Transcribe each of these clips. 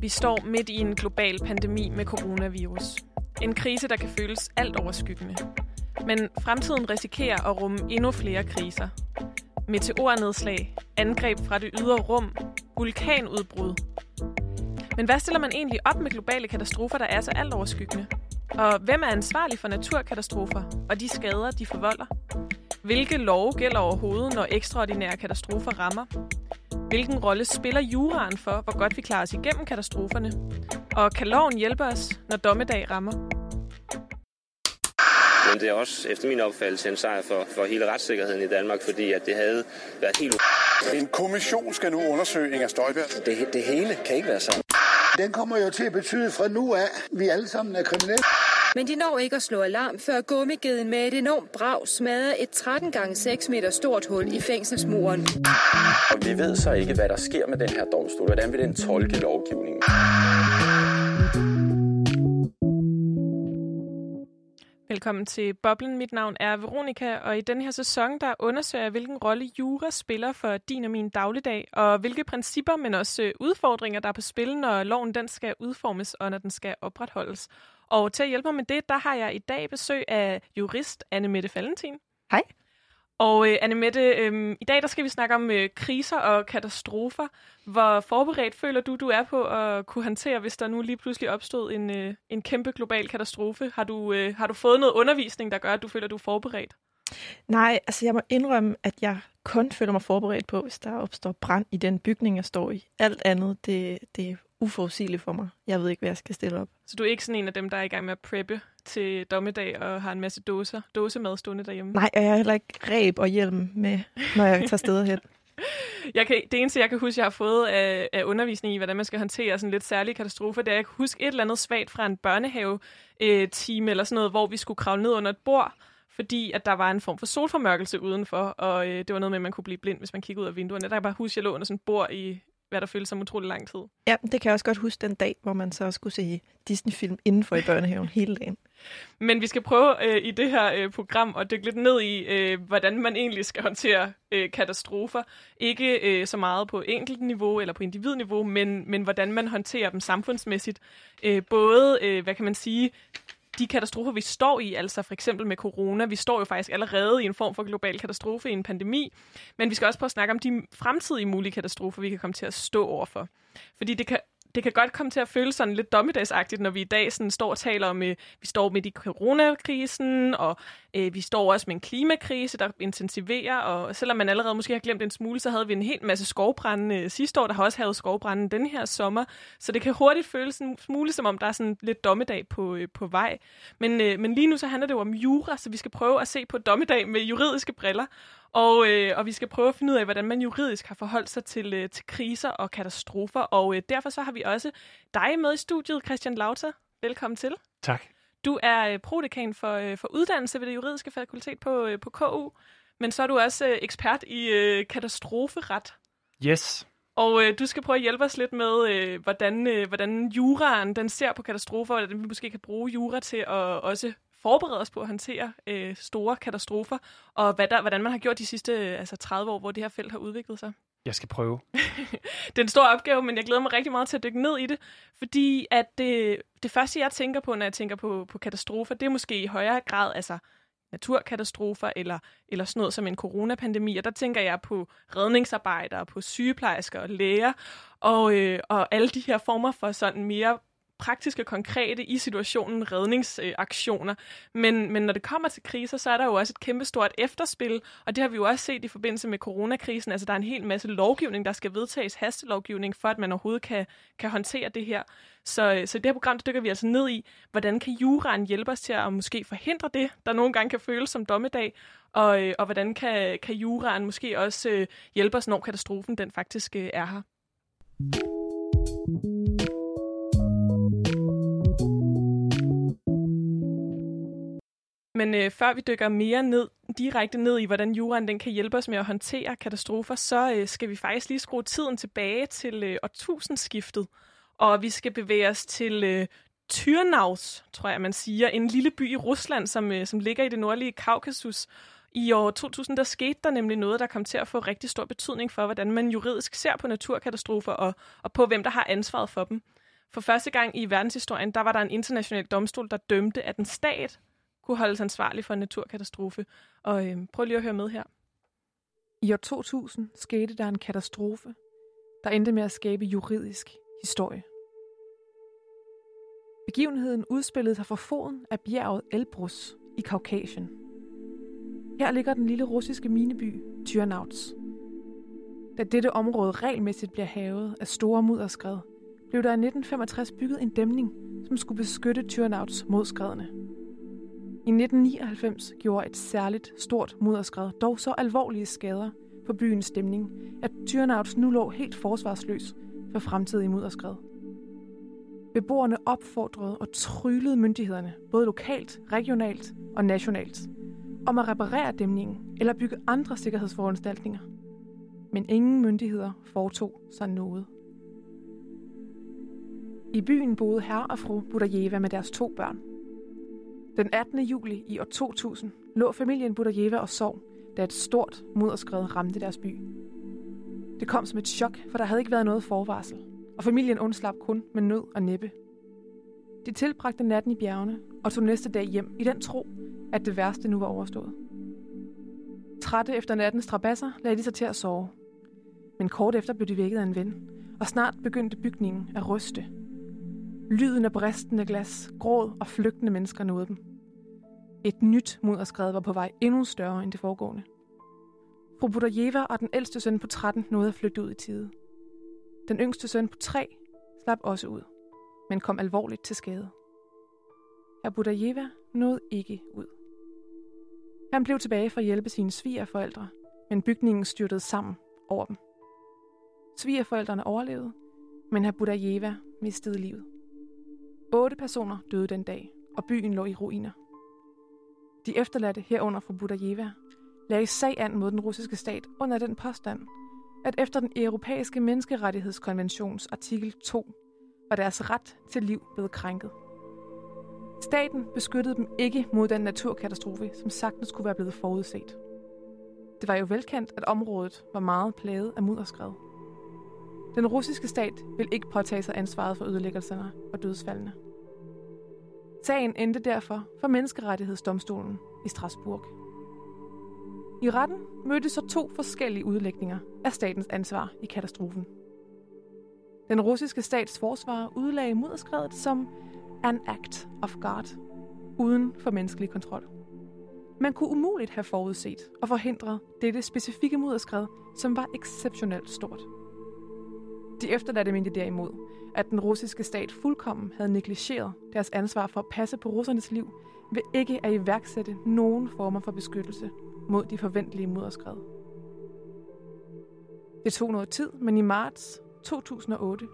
Vi står midt i en global pandemi med coronavirus. En krise, der kan føles alt overskyggende. Men fremtiden risikerer at rumme endnu flere kriser. Meteornedslag, angreb fra det ydre rum, vulkanudbrud. Men hvad stiller man egentlig op med globale katastrofer, der er så alt overskyggende? Og hvem er ansvarlig for naturkatastrofer og de skader, de forvolder? Hvilke love gælder overhovedet, når ekstraordinære katastrofer rammer? Hvilken rolle spiller juraen for, hvor godt vi klarer os igennem katastroferne? Og kan loven hjælpe os, når dommedag rammer? Men det er også efter min opfattelse en sejr for, for hele retssikkerheden i Danmark, fordi at det havde været helt En kommission skal nu undersøge Inger Støjberg. Det, det hele kan ikke være sandt. Den kommer jo til at betyde fra nu af, at vi alle sammen er kriminelle. Men de når ikke at slå alarm, før gummigeden med et enormt brag smadrer et 13 gange 6 meter stort hul i fængselsmuren. Og vi ved så ikke, hvad der sker med den her domstol. Hvordan vil den tolke lovgivningen? Velkommen til Boblen. Mit navn er Veronika, og i den her sæson, der undersøger jeg, hvilken rolle jura spiller for din og min dagligdag, og hvilke principper, men også øh, udfordringer, der er på spil, når loven den skal udformes, og når den skal opretholdes. Og til at hjælpe mig med det, der har jeg i dag besøg af jurist Anne Mette Valentin. Hej. Og øh, Anne Mette, øh, i dag der skal vi snakke om øh, kriser og katastrofer. Hvor forberedt føler du, du er på at kunne håndtere, hvis der nu lige pludselig opstod en, øh, en kæmpe global katastrofe? Har du, øh, har du fået noget undervisning, der gør, at du føler, du er forberedt? Nej, altså jeg må indrømme, at jeg kun føler mig forberedt på, hvis der opstår brand i den bygning, jeg står i. Alt andet, det, det uforudsigeligt for mig. Jeg ved ikke, hvad jeg skal stille op. Så du er ikke sådan en af dem, der er i gang med at preppe til dommedag og har en masse dåser, dåsemad stående derhjemme? Nej, og jeg har heller ikke ræb og hjelm med, når jeg tager steder hen. Jeg kan, det eneste, jeg kan huske, jeg har fået af, af undervisning i, hvordan man skal håndtere sådan lidt særlige katastrofer, det er, at jeg kan huske et eller andet svagt fra en børnehave-team eller sådan noget, hvor vi skulle kravle ned under et bord, fordi at der var en form for solformørkelse udenfor, og øh, det var noget med, at man kunne blive blind, hvis man kiggede ud af vinduerne. Der kan jeg bare huske, at jeg lå under sådan et bord i, hvad der føltes som utrolig lang tid. Ja, det kan jeg også godt huske den dag, hvor man så skulle se Disney-film indenfor i børnehaven hele dagen. Men vi skal prøve øh, i det her øh, program at dykke lidt ned i, øh, hvordan man egentlig skal håndtere øh, katastrofer. Ikke øh, så meget på enkelt niveau eller på individniveau, men, men hvordan man håndterer dem samfundsmæssigt. Øh, både, øh, hvad kan man sige, de katastrofer, vi står i, altså for eksempel med corona, vi står jo faktisk allerede i en form for global katastrofe, i en pandemi, men vi skal også prøve at snakke om de fremtidige mulige katastrofer, vi kan komme til at stå overfor. Fordi det kan det kan godt komme til at føles sådan lidt dommedagsagtigt, når vi i dag sådan står og taler om, øh, vi står med i coronakrisen, og øh, vi står også med en klimakrise, der intensiverer, og selvom man allerede måske har glemt en smule, så havde vi en hel masse skovbrænde øh, sidste år, der har også haft skovbrænde den her sommer, så det kan hurtigt føles en smule, som om der er sådan lidt dommedag på, øh, på vej. Men, øh, men lige nu så handler det jo om jura, så vi skal prøve at se på dommedag med juridiske briller, og, øh, og vi skal prøve at finde ud af, hvordan man juridisk har forholdt sig til, øh, til kriser og katastrofer. Og øh, derfor så har vi også dig med i studiet, Christian Lauter. Velkommen til. Tak. Du er øh, prodekan for, øh, for uddannelse ved det juridiske fakultet på, øh, på KU, men så er du også øh, ekspert i øh, katastroferet. Yes. Og øh, du skal prøve at hjælpe os lidt med, øh, hvordan, øh, hvordan juraen den ser på katastrofer, og hvordan vi måske kan bruge jura til at også forberede os på at håndtere øh, store katastrofer, og hvad der, hvordan man har gjort de sidste øh, altså 30 år, hvor det her felt har udviklet sig. Jeg skal prøve. det er en stor opgave, men jeg glæder mig rigtig meget til at dykke ned i det, fordi at det, det første, jeg tænker på, når jeg tænker på, på katastrofer, det er måske i højere grad altså naturkatastrofer eller, eller sådan noget som en coronapandemi, og der tænker jeg på redningsarbejdere, på sygeplejersker og læger, og, øh, og alle de her former for sådan mere praktiske, konkrete i situationen redningsaktioner. Men, men når det kommer til kriser, så er der jo også et kæmpestort efterspil, og det har vi jo også set i forbindelse med coronakrisen. Altså der er en hel masse lovgivning, der skal vedtages, hastelovgivning, for at man overhovedet kan, kan håndtere det her. Så, så i det her program, der dykker vi altså ned i, hvordan kan juraen hjælpe os til at måske forhindre det, der nogle gange kan føles som dommedag, og, øh, og hvordan kan, kan juraen måske også øh, hjælpe os, når katastrofen den faktisk øh, er her. Men øh, før vi dykker mere ned, direkte ned i, hvordan juraen den kan hjælpe os med at håndtere katastrofer, så øh, skal vi faktisk lige skrue tiden tilbage til øh, årtusindskiftet. Og vi skal bevæge os til øh, Tyrnaus, tror jeg man siger, en lille by i Rusland, som, øh, som ligger i det nordlige Kaukasus. I år 2000 der skete der nemlig noget, der kom til at få rigtig stor betydning for, hvordan man juridisk ser på naturkatastrofer og, og på, hvem der har ansvaret for dem. For første gang i verdenshistorien, der var der en international domstol, der dømte, at en stat kunne holdes ansvarlig for en naturkatastrofe. Og øh, prøv lige at høre med her. I år 2000 skete der en katastrofe, der endte med at skabe juridisk historie. Begivenheden udspillede sig for foden af bjerget Elbrus i Kaukasien. Her ligger den lille russiske mineby Tyrnauts. Da dette område regelmæssigt bliver havet af store mudderskred, blev der i 1965 bygget en dæmning, som skulle beskytte Tyrnauts mod skredene. I 1999 gjorde et særligt stort mudderskred dog så alvorlige skader på byens stemning, at Tyrnauts nu lå helt forsvarsløs for fremtidige mudderskred. Beboerne opfordrede og tryllede myndighederne, både lokalt, regionalt og nationalt, om at reparere dæmningen eller bygge andre sikkerhedsforanstaltninger. Men ingen myndigheder foretog sig noget. I byen boede herre og fru Budajeva med deres to børn. Den 18. juli i år 2000 lå familien Budajeva og sov, da et stort mudderskred ramte deres by. Det kom som et chok, for der havde ikke været noget forvarsel, og familien undslap kun med nød og næppe. De tilbragte natten i bjergene og tog næste dag hjem i den tro, at det værste nu var overstået. Trætte efter nattens strabasser lagde de sig til at sove. Men kort efter blev de vækket af en ven, og snart begyndte bygningen at ryste. Lyden af bristende glas, gråd og flygtende mennesker nåede dem. Et nyt mudderskred var på vej endnu større end det foregående. Fru Budajeva og den ældste søn på 13 nåede at flygte ud i tide. Den yngste søn på 3 slap også ud, men kom alvorligt til skade. Herr Budajeva nåede ikke ud. Han blev tilbage for at hjælpe sine svigerforældre, men bygningen styrtede sammen over dem. Svigerforældrene overlevede, men herr Budajeva mistede livet. Otte personer døde den dag, og byen lå i ruiner. De efterladte herunder fra Budajeva lagde sag an mod den russiske stat under den påstand, at efter den europæiske menneskerettighedskonventions artikel 2 var deres ret til liv blevet krænket. Staten beskyttede dem ikke mod den naturkatastrofe, som sagtens kunne være blevet forudset. Det var jo velkendt, at området var meget plaget af mudderskred. Den russiske stat vil ikke påtage sig ansvaret for ødelæggelserne og dødsfaldene. Sagen endte derfor for Menneskerettighedsdomstolen i Strasbourg. I retten mødte så to forskellige udlægninger af statens ansvar i katastrofen. Den russiske stats forsvar udlagde mudderskredet som an act of God, uden for menneskelig kontrol. Man kunne umuligt have forudset og forhindret dette specifikke mudderskred, som var exceptionelt stort. De efterladte mente derimod, at den russiske stat fuldkommen havde negligeret deres ansvar for at passe på russernes liv ved ikke at iværksætte nogen former for beskyttelse mod de forventelige mudderskred. Det tog noget tid, men i marts 2008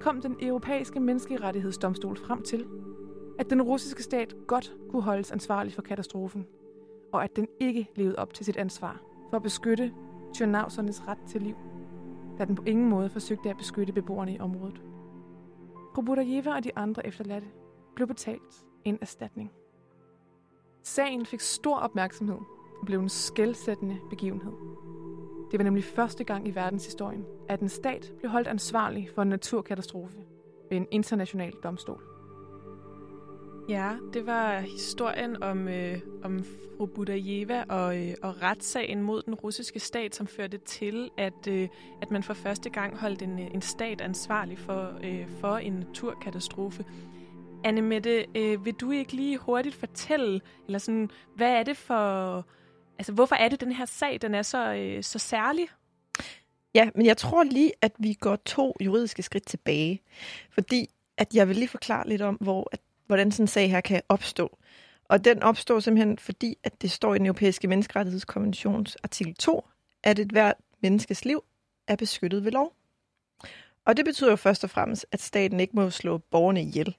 kom den europæiske menneskerettighedsdomstol frem til, at den russiske stat godt kunne holdes ansvarlig for katastrofen, og at den ikke levede op til sit ansvar for at beskytte tyrnausernes ret til liv, da den på ingen måde forsøgte at beskytte beboerne i området. Robudajeva og de andre efterladte blev betalt en erstatning. Sagen fik stor opmærksomhed og blev en skældsættende begivenhed. Det var nemlig første gang i verdenshistorien, at en stat blev holdt ansvarlig for en naturkatastrofe ved en international domstol. Ja, det var historien om, øh, om fru Budajeva og, øh, og retssagen mod den russiske stat, som førte til, at, øh, at man for første gang holdt en, øh, en stat ansvarlig for, øh, for en naturkatastrofe. Anne Mette, øh, vil du ikke lige hurtigt fortælle, eller sådan, hvad er det for, altså hvorfor er det den her sag, den er så, øh, så særlig? Ja, men jeg tror lige, at vi går to juridiske skridt tilbage. Fordi at jeg vil lige forklare lidt om, hvor, at, hvordan sådan en sag her kan opstå. Og den opstår simpelthen fordi, at det står i den europæiske menneskerettighedskonventions artikel 2, at et hvert menneskes liv er beskyttet ved lov. Og det betyder jo først og fremmest, at staten ikke må slå borgerne ihjel.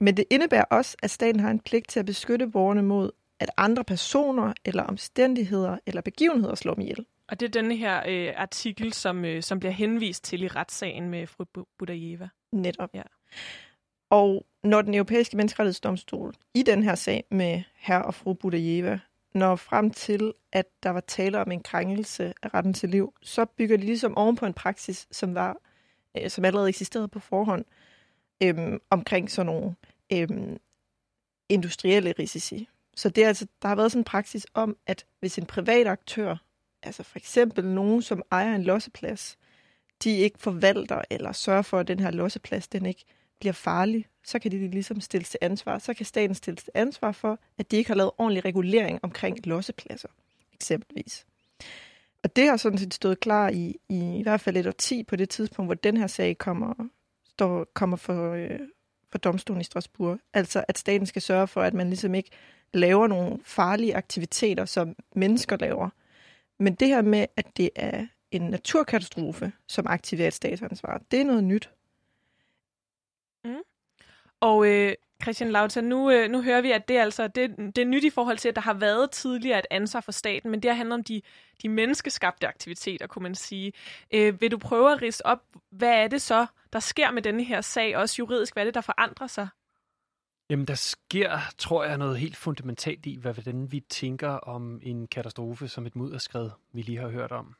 Men det indebærer også, at staten har en pligt til at beskytte borgerne mod, at andre personer eller omstændigheder eller begivenheder slår dem ihjel. Og det er denne her øh, artikel, som, øh, som bliver henvist til i retssagen med fru Budajeva. Netop. Ja. Og når den europæiske menneskerettighedsdomstol i den her sag med herr og fru Budajeva når frem til, at der var tale om en krænkelse af retten til liv, så bygger de ligesom oven på en praksis, som var, øh, som allerede eksisterede på forhånd, øh, omkring sådan nogle øh, industrielle risici. Så det er altså, der har været sådan en praksis om, at hvis en privat aktør, altså for eksempel nogen, som ejer en losseplads, de ikke forvalter eller sørger for, at den her losseplads den ikke bliver farlig, så kan de ligesom stilles til ansvar. Så kan staten stilles til ansvar for, at de ikke har lavet ordentlig regulering omkring lossepladser, eksempelvis. Og det har sådan set stået klar i, i, i hvert fald et årti på det tidspunkt, hvor den her sag kommer, står, kommer for, øh, for domstolen i Strasbourg. Altså at staten skal sørge for, at man ligesom ikke laver nogle farlige aktiviteter, som mennesker laver. Men det her med, at det er en naturkatastrofe, som aktiverer et statsansvar, det er noget nyt. Mm. Og øh, Christian Lauter, nu, øh, nu hører vi, at det er, altså, det, det er nyt i forhold til, at der har været tidligere et ansvar for staten, men det har handlet om de, de menneskeskabte aktiviteter, kunne man sige. Øh, vil du prøve at rise op, hvad er det så, der sker med denne her sag, også juridisk? Hvad er det, der forandrer sig? Jamen, der sker, tror jeg, noget helt fundamentalt i, hvordan vi tænker om en katastrofe som et mudderskred, vi lige har hørt om.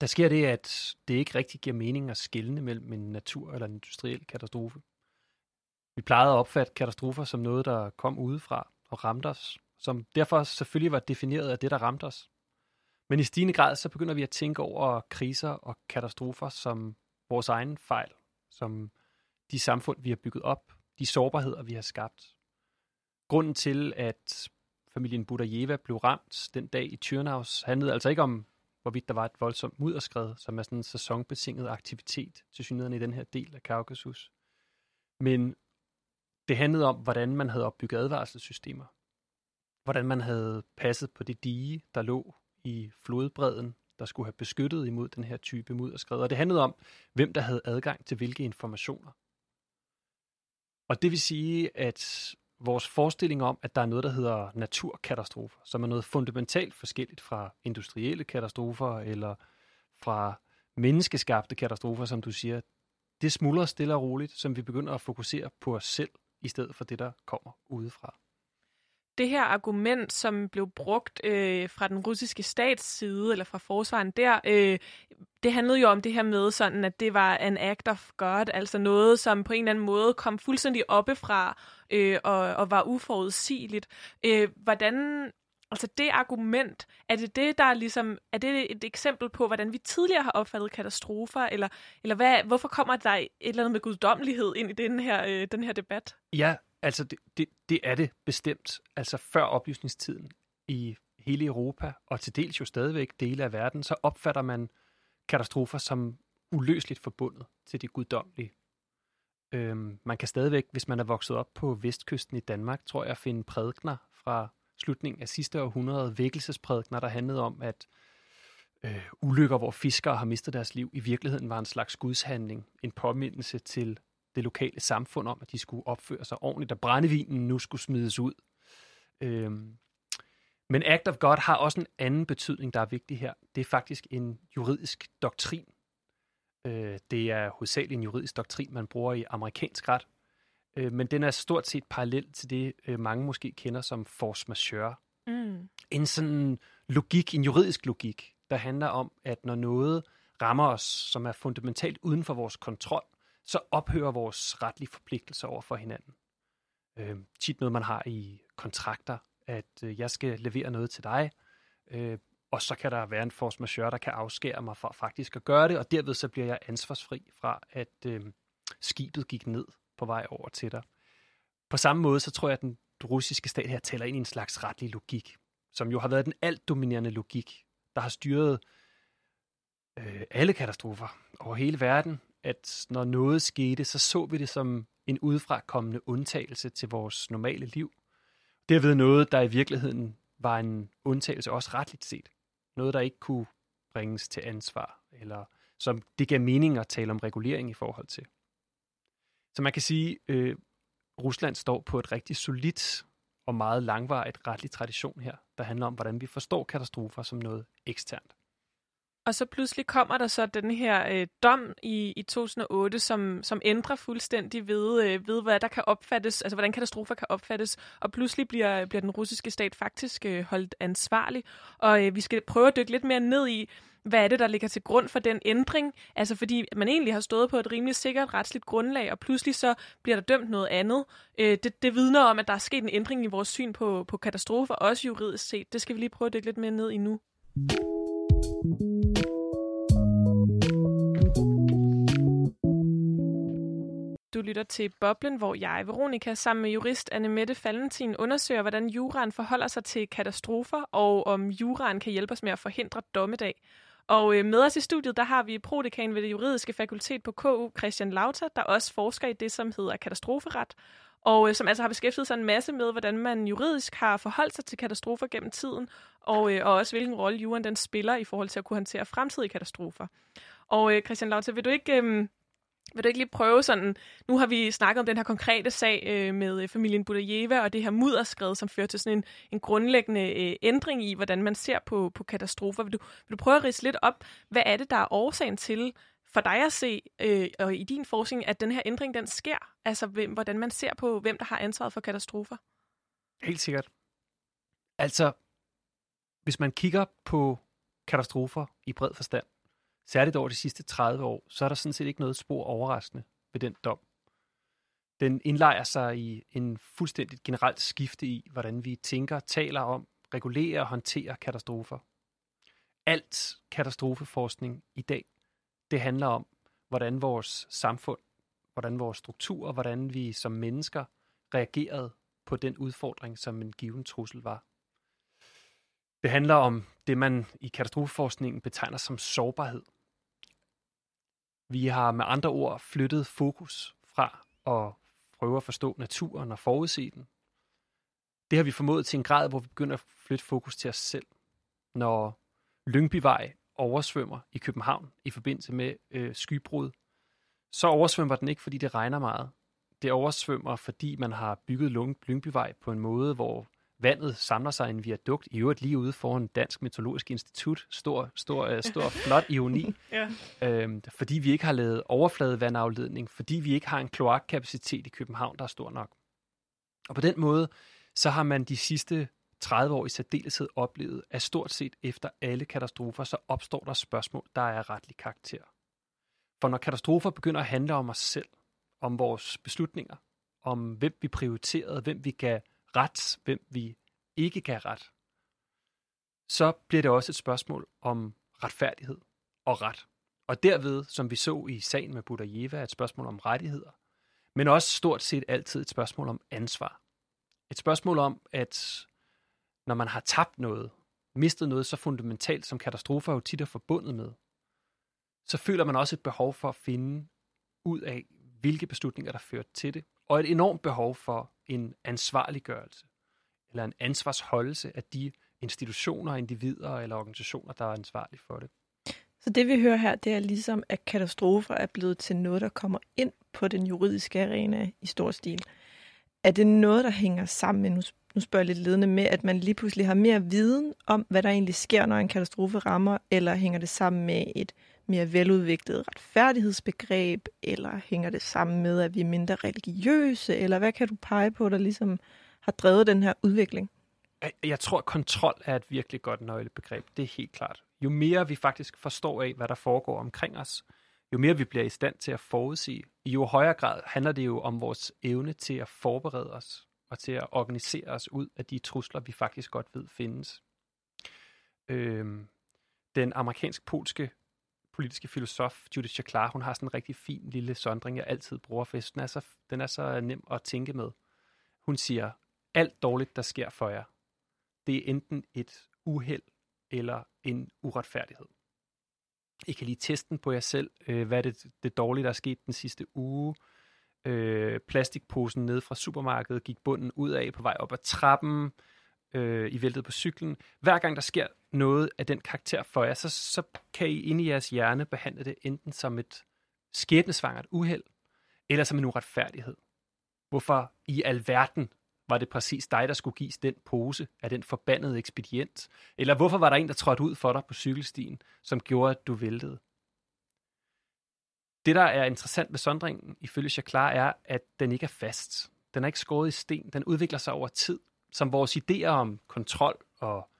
Der sker det, at det ikke rigtig giver mening at skelne mellem en natur- eller en industriel katastrofe. Vi plejede at opfatte katastrofer som noget, der kom udefra og ramte os, som derfor selvfølgelig var defineret af det, der ramte os. Men i stigende grad, så begynder vi at tænke over kriser og katastrofer som vores egen fejl, som de samfund, vi har bygget op, de sårbarheder, vi har skabt. Grunden til, at familien Budajeva blev ramt den dag i Tyrnaus, handlede altså ikke om, hvorvidt der var et voldsomt mudderskred, som er sådan en sæsonbetinget aktivitet til synligheden i den her del af Kaukasus. Men det handlede om, hvordan man havde opbygget advarselssystemer. Hvordan man havde passet på det dige, der lå i flodbredden, der skulle have beskyttet imod den her type mudderskred. Og det handlede om, hvem der havde adgang til hvilke informationer. Og det vil sige, at vores forestilling om, at der er noget, der hedder naturkatastrofer, som er noget fundamentalt forskelligt fra industrielle katastrofer eller fra menneskeskabte katastrofer, som du siger, det smuldrer stille og roligt, som vi begynder at fokusere på os selv, i stedet for det, der kommer udefra. Det her argument, som blev brugt øh, fra den russiske stats side, eller fra forsvaren der, øh, det handlede jo om det her med, sådan at det var an act of God, altså noget, som på en eller anden måde kom fuldstændig oppefra øh, og, og var uforudsigeligt. Øh, hvordan Altså det argument, er det det, der er ligesom, er det et eksempel på, hvordan vi tidligere har opfattet katastrofer, eller, eller hvad, hvorfor kommer der et eller andet med guddommelighed ind i den her, øh, den her debat? Ja, altså det, det, det er det bestemt. Altså før oplysningstiden i hele Europa, og til dels jo stadigvæk dele af verden, så opfatter man katastrofer som uløseligt forbundet til det guddommelige. Øhm, man kan stadigvæk, hvis man er vokset op på vestkysten i Danmark, tror jeg, finde prædikner fra slutningen af sidste århundrede vækkelsesprædikner, der handlede om, at øh, ulykker, hvor fiskere har mistet deres liv, i virkeligheden var en slags gudshandling, en påmindelse til det lokale samfund om, at de skulle opføre sig ordentligt, og brændevinen nu skulle smides ud. Øhm, men Act of God har også en anden betydning, der er vigtig her. Det er faktisk en juridisk doktrin. Øh, det er hovedsageligt en juridisk doktrin, man bruger i amerikansk ret, øh, men den er stort set parallel til det, øh, mange måske kender som force majeure. Mm. En sådan logik, en juridisk logik, der handler om, at når noget rammer os, som er fundamentalt uden for vores kontrol, så ophører vores retlige forpligtelser over for hinanden. Øh, tit noget, man har i kontrakter, at øh, jeg skal levere noget til dig, øh, og så kan der være en force majeure, der kan afskære mig fra faktisk at gøre det, og derved så bliver jeg ansvarsfri fra, at øh, skibet gik ned på vej over til dig. På samme måde, så tror jeg, at den russiske stat her tæller ind i en slags retlig logik, som jo har været den alt dominerende logik, der har styret øh, alle katastrofer over hele verden, at når noget skete, så så vi det som en udefrakommende undtagelse til vores normale liv. Derved noget, der i virkeligheden var en undtagelse også retligt set. Noget, der ikke kunne bringes til ansvar, eller som det gav mening at tale om regulering i forhold til. Så man kan sige, øh, Rusland står på et rigtig solidt og meget langvarigt retlig tradition her, der handler om, hvordan vi forstår katastrofer som noget eksternt. Og så pludselig kommer der så den her øh, dom i, i 2008, som, som ændrer fuldstændig ved, øh, ved, hvad der kan opfattes, altså hvordan katastrofer kan opfattes, og pludselig bliver, bliver den russiske stat faktisk øh, holdt ansvarlig. Og øh, vi skal prøve at dykke lidt mere ned i, hvad er det, der ligger til grund for den ændring? Altså fordi man egentlig har stået på et rimelig sikkert retsligt grundlag, og pludselig så bliver der dømt noget andet. Øh, det, det vidner om, at der er sket en ændring i vores syn på, på katastrofer, også juridisk set. Det skal vi lige prøve at dykke lidt mere ned i nu. Du lytter til Boblen, hvor jeg, Veronika, sammen med jurist Anne Mette Fallentin undersøger, hvordan juraen forholder sig til katastrofer, og om juraen kan hjælpe os med at forhindre dommedag. Og øh, med os i studiet, der har vi prodekan ved det juridiske fakultet på KU, Christian Lauter, der også forsker i det, som hedder katastroferet, og øh, som altså har beskæftiget sig en masse med, hvordan man juridisk har forholdt sig til katastrofer gennem tiden, og, øh, og også hvilken rolle juraen den spiller i forhold til at kunne håndtere fremtidige katastrofer. Og øh, Christian Lauter, vil du ikke... Øh, vil du ikke lige prøve sådan, nu har vi snakket om den her konkrete sag øh, med øh, familien Budajeva og det her mudderskred, som fører til sådan en, en grundlæggende øh, ændring i, hvordan man ser på, på katastrofer. Vil du, vil du prøve at rise lidt op, hvad er det, der er årsagen til for dig at se, øh, og i din forskning, at den her ændring, den sker? Altså, hvem, hvordan man ser på, hvem der har ansvaret for katastrofer? Helt sikkert. Altså, hvis man kigger på katastrofer i bred forstand, særligt over de sidste 30 år, så er der sådan set ikke noget spor overraskende ved den dom. Den indlejer sig i en fuldstændigt generelt skifte i, hvordan vi tænker, taler om, regulerer og håndterer katastrofer. Alt katastrofeforskning i dag, det handler om, hvordan vores samfund, hvordan vores strukturer, hvordan vi som mennesker reagerede på den udfordring, som en given trussel var. Det handler om det, man i katastrofeforskningen betegner som sårbarhed. Vi har med andre ord flyttet fokus fra at prøve at forstå naturen og forudse den. Det har vi formået til en grad, hvor vi begynder at flytte fokus til os selv. Når Lyngbyvej oversvømmer i København i forbindelse med øh, skybrud, så oversvømmer den ikke, fordi det regner meget. Det oversvømmer, fordi man har bygget Lyngbyvej på en måde, hvor vandet samler sig i en viadukt, i øvrigt lige ude foran Dansk Meteorologisk Institut. Stor, stor, uh, stor flot ironi. ja. øhm, fordi vi ikke har lavet overfladevandafledning, fordi vi ikke har en kloakkapacitet i København, der er stor nok. Og på den måde, så har man de sidste 30 år i særdeleshed oplevet, at stort set efter alle katastrofer, så opstår der spørgsmål, der er retlig karakter. For når katastrofer begynder at handle om os selv, om vores beslutninger, om hvem vi prioriterede, hvem vi gav ret, hvem vi ikke kan ret, så bliver det også et spørgsmål om retfærdighed og ret. Og derved, som vi så i sagen med Budajeva, et spørgsmål om rettigheder, men også stort set altid et spørgsmål om ansvar. Et spørgsmål om, at når man har tabt noget, mistet noget så fundamentalt, som katastrofer jo tit er forbundet med, så føler man også et behov for at finde ud af, hvilke beslutninger, der førte til det, og et enormt behov for en ansvarliggørelse eller en ansvarsholdelse af de institutioner, individer eller organisationer, der er ansvarlige for det. Så det vi hører her, det er ligesom, at katastrofer er blevet til noget, der kommer ind på den juridiske arena i stor stil. Er det noget, der hænger sammen med, nu, nu spørger jeg lidt ledende med, at man lige pludselig har mere viden om, hvad der egentlig sker, når en katastrofe rammer, eller hænger det sammen med et mere veludviklet retfærdighedsbegreb, eller hænger det sammen med, at vi er mindre religiøse, eller hvad kan du pege på, der ligesom har drevet den her udvikling? Jeg tror, at kontrol er et virkelig godt nøglebegreb. Det er helt klart. Jo mere vi faktisk forstår af, hvad der foregår omkring os, jo mere vi bliver i stand til at forudsige, i jo højere grad handler det jo om vores evne til at forberede os og til at organisere os ud af de trusler, vi faktisk godt ved findes. Øhm, den amerikansk-polske politiske filosof Judith Chaklar, hun har sådan en rigtig fin lille sondring, jeg altid bruger, for den er så, den er så nem at tænke med. Hun siger, alt dårligt, der sker for jer, det er enten et uheld eller en uretfærdighed. I kan lige teste den på jer selv. Øh, hvad er det, det dårlige, der er sket den sidste uge? Øh, plastikposen ned fra supermarkedet gik bunden ud af på vej op ad trappen øh, I væltet på cyklen. Hver gang der sker noget af den karakter for jer, så, så kan I inde i jeres hjerne behandle det enten som et skæbnesvangert uheld, eller som en uretfærdighed. Hvorfor i alverden var det præcis dig, der skulle gives den pose af den forbandede ekspedient? Eller hvorfor var der en, der trådte ud for dig på cykelstien, som gjorde, at du væltede? Det, der er interessant ved sondringen, ifølge Chaklar, er, at den ikke er fast. Den er ikke skåret i sten. Den udvikler sig over tid som vores idéer om kontrol og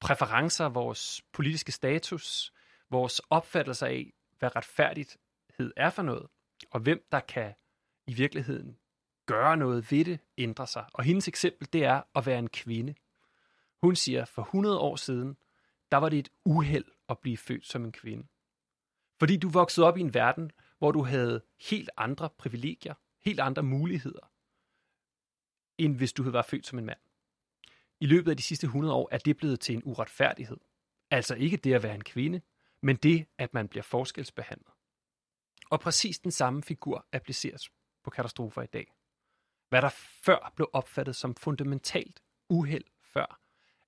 præferencer, vores politiske status, vores opfattelse af, hvad retfærdighed er for noget, og hvem der kan i virkeligheden gøre noget ved det, ændrer sig. Og hendes eksempel, det er at være en kvinde. Hun siger, for 100 år siden, der var det et uheld at blive født som en kvinde. Fordi du voksede op i en verden, hvor du havde helt andre privilegier, helt andre muligheder, end hvis du havde været født som en mand. I løbet af de sidste 100 år er det blevet til en uretfærdighed. Altså ikke det at være en kvinde, men det, at man bliver forskelsbehandlet. Og præcis den samme figur appliceres på katastrofer i dag. Hvad der før blev opfattet som fundamentalt uheld før,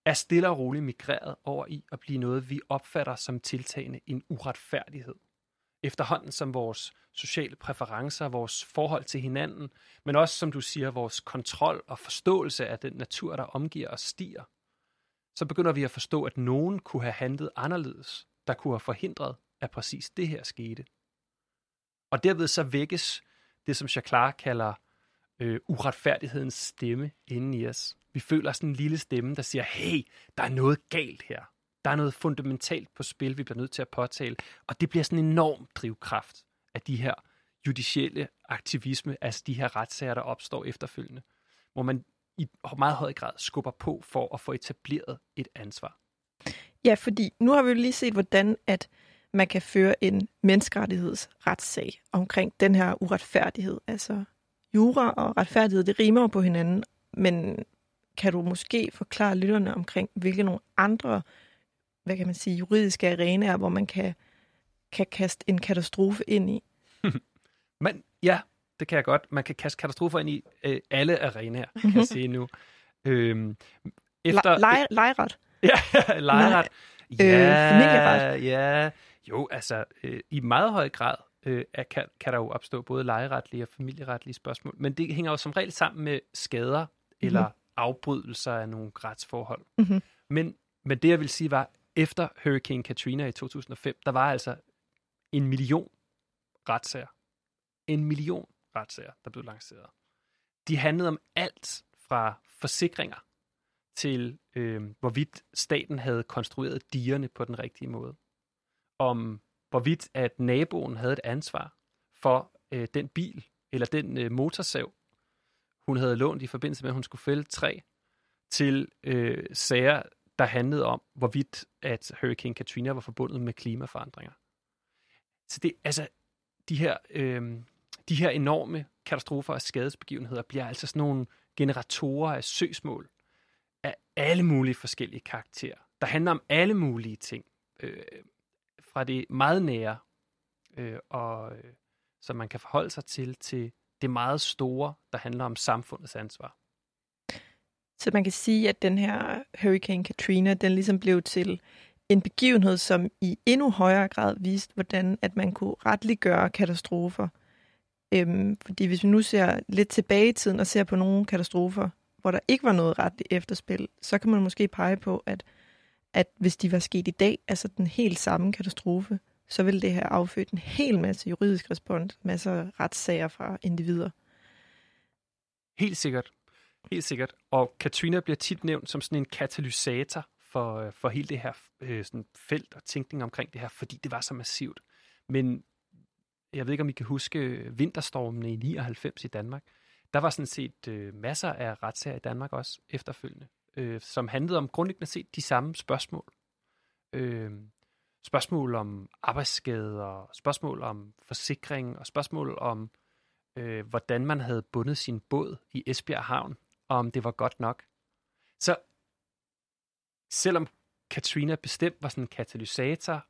er stille og roligt migreret over i at blive noget, vi opfatter som tiltagende en uretfærdighed. Efterhånden som vores sociale præferencer, vores forhold til hinanden, men også, som du siger, vores kontrol og forståelse af den natur, der omgiver os, stiger, så begynder vi at forstå, at nogen kunne have handlet anderledes, der kunne have forhindret, at præcis det her skete. Og derved så vækkes det, som Jacques kalder øh, uretfærdighedens stemme inden i os. Vi føler sådan en lille stemme, der siger, hey, der er noget galt her. Der er noget fundamentalt på spil, vi bliver nødt til at påtale. Og det bliver sådan en enorm drivkraft af de her judicielle aktivisme, altså de her retssager, der opstår efterfølgende, hvor man i meget høj grad skubber på for at få etableret et ansvar. Ja, fordi nu har vi jo lige set, hvordan at man kan føre en menneskerettighedsretssag omkring den her uretfærdighed. Altså jura og retfærdighed, det rimer på hinanden, men kan du måske forklare lytterne omkring, hvilke nogle andre, hvad kan man sige, juridiske arenaer, hvor man kan, kan kaste en katastrofe ind i? Men ja, det kan jeg godt. Man kan kaste katastrofer ind i øh, alle arenaer, kan jeg sige nu. Øhm, efter, Le- lejret? Ja, lejret. Ja, øh, familieret? Ja, jo, altså øh, i meget høj grad øh, kan, kan der jo opstå både lejeretlige og familieretlige spørgsmål, men det hænger jo som regel sammen med skader mm-hmm. eller afbrydelser af nogle retsforhold. Mm-hmm. Men, men det jeg vil sige var, efter Hurricane Katrina i 2005, der var altså en million retssager. En million retssager, der blev lanceret. De handlede om alt fra forsikringer til, øh, hvorvidt staten havde konstrueret dierne på den rigtige måde. Om hvorvidt at naboen havde et ansvar for øh, den bil eller den øh, motorsav, hun havde lånt i forbindelse med, at hun skulle fælde træ, til øh, sager, der handlede om, hvorvidt at Hurricane Katrina var forbundet med klimaforandringer. Så det, altså, de her, øh, de her enorme katastrofer og skadesbegivenheder bliver altså sådan nogle generatorer af søgsmål af alle mulige forskellige karakterer, der handler om alle mulige ting. Øh, fra det meget nære, øh, og øh, som man kan forholde sig til, til det meget store, der handler om samfundets ansvar. Så man kan sige, at den her Hurricane Katrina, den ligesom blev til en begivenhed, som i endnu højere grad viste, hvordan at man kunne retliggøre katastrofer. Øhm, fordi hvis vi nu ser lidt tilbage i tiden og ser på nogle katastrofer, hvor der ikke var noget retligt efterspil, så kan man måske pege på, at at hvis de var sket i dag, altså den helt samme katastrofe, så ville det have affødt en hel masse juridisk respons, masser af retssager fra individer. Helt sikkert. Helt sikkert. Og Katrina bliver tit nævnt som sådan en katalysator for, øh, for hele det her øh, sådan felt og tænkning omkring det her, fordi det var så massivt. Men jeg ved ikke, om I kan huske øh, vinterstormene i 99 i Danmark. Der var sådan set øh, masser af retssager i Danmark også efterfølgende øh, som handlede om grundlæggende set de samme spørgsmål. Øh, spørgsmål om arbejdsskader, spørgsmål om forsikring og spørgsmål om, øh, hvordan man havde bundet sin båd i Esbjerg Havn, og om det var godt nok. Så selvom Katrina bestemt var sådan en katalysator,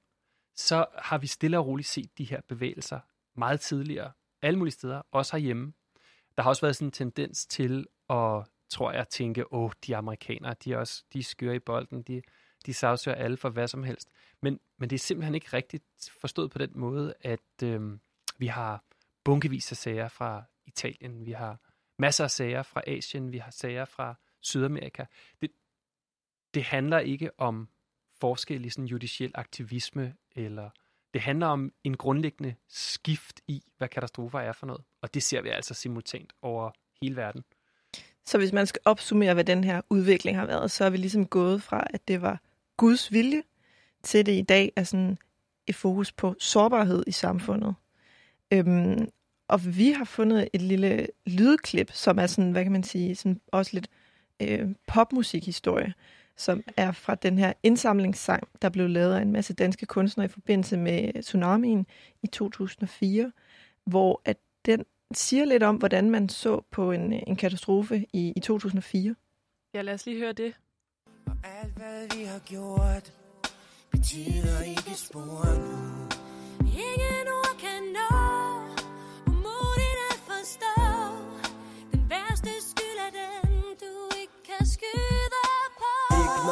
så har vi stille og roligt set de her bevægelser meget tidligere, alle mulige steder, også herhjemme. Der har også været sådan en tendens til at tror jeg, tænke, åh, de amerikanere, de er også de er skøre i bolden, de, de sagsøger alle for hvad som helst. Men, men det er simpelthen ikke rigtigt forstået på den måde, at øhm, vi har bunkevis af sager fra Italien, vi har masser af sager fra Asien, vi har sager fra Sydamerika. Det, det handler ikke om forskel i sådan judiciel aktivisme, eller det handler om en grundlæggende skift i, hvad katastrofer er for noget. Og det ser vi altså simultant over hele verden. Så hvis man skal opsummere, hvad den her udvikling har været, så er vi ligesom gået fra, at det var Guds vilje, til det i dag er sådan et fokus på sårbarhed i samfundet. Øhm, og vi har fundet et lille lydklip, som er sådan, hvad kan man sige, sådan også lidt øh, popmusikhistorie, som er fra den her indsamlingssang, der blev lavet af en masse danske kunstnere i forbindelse med tsunamien i 2004, hvor at den siger lidt om, hvordan man så på en, en katastrofe i, i 2004. Ja, lad os lige høre det. Og alt hvad vi har gjort Betyder ikke spor nu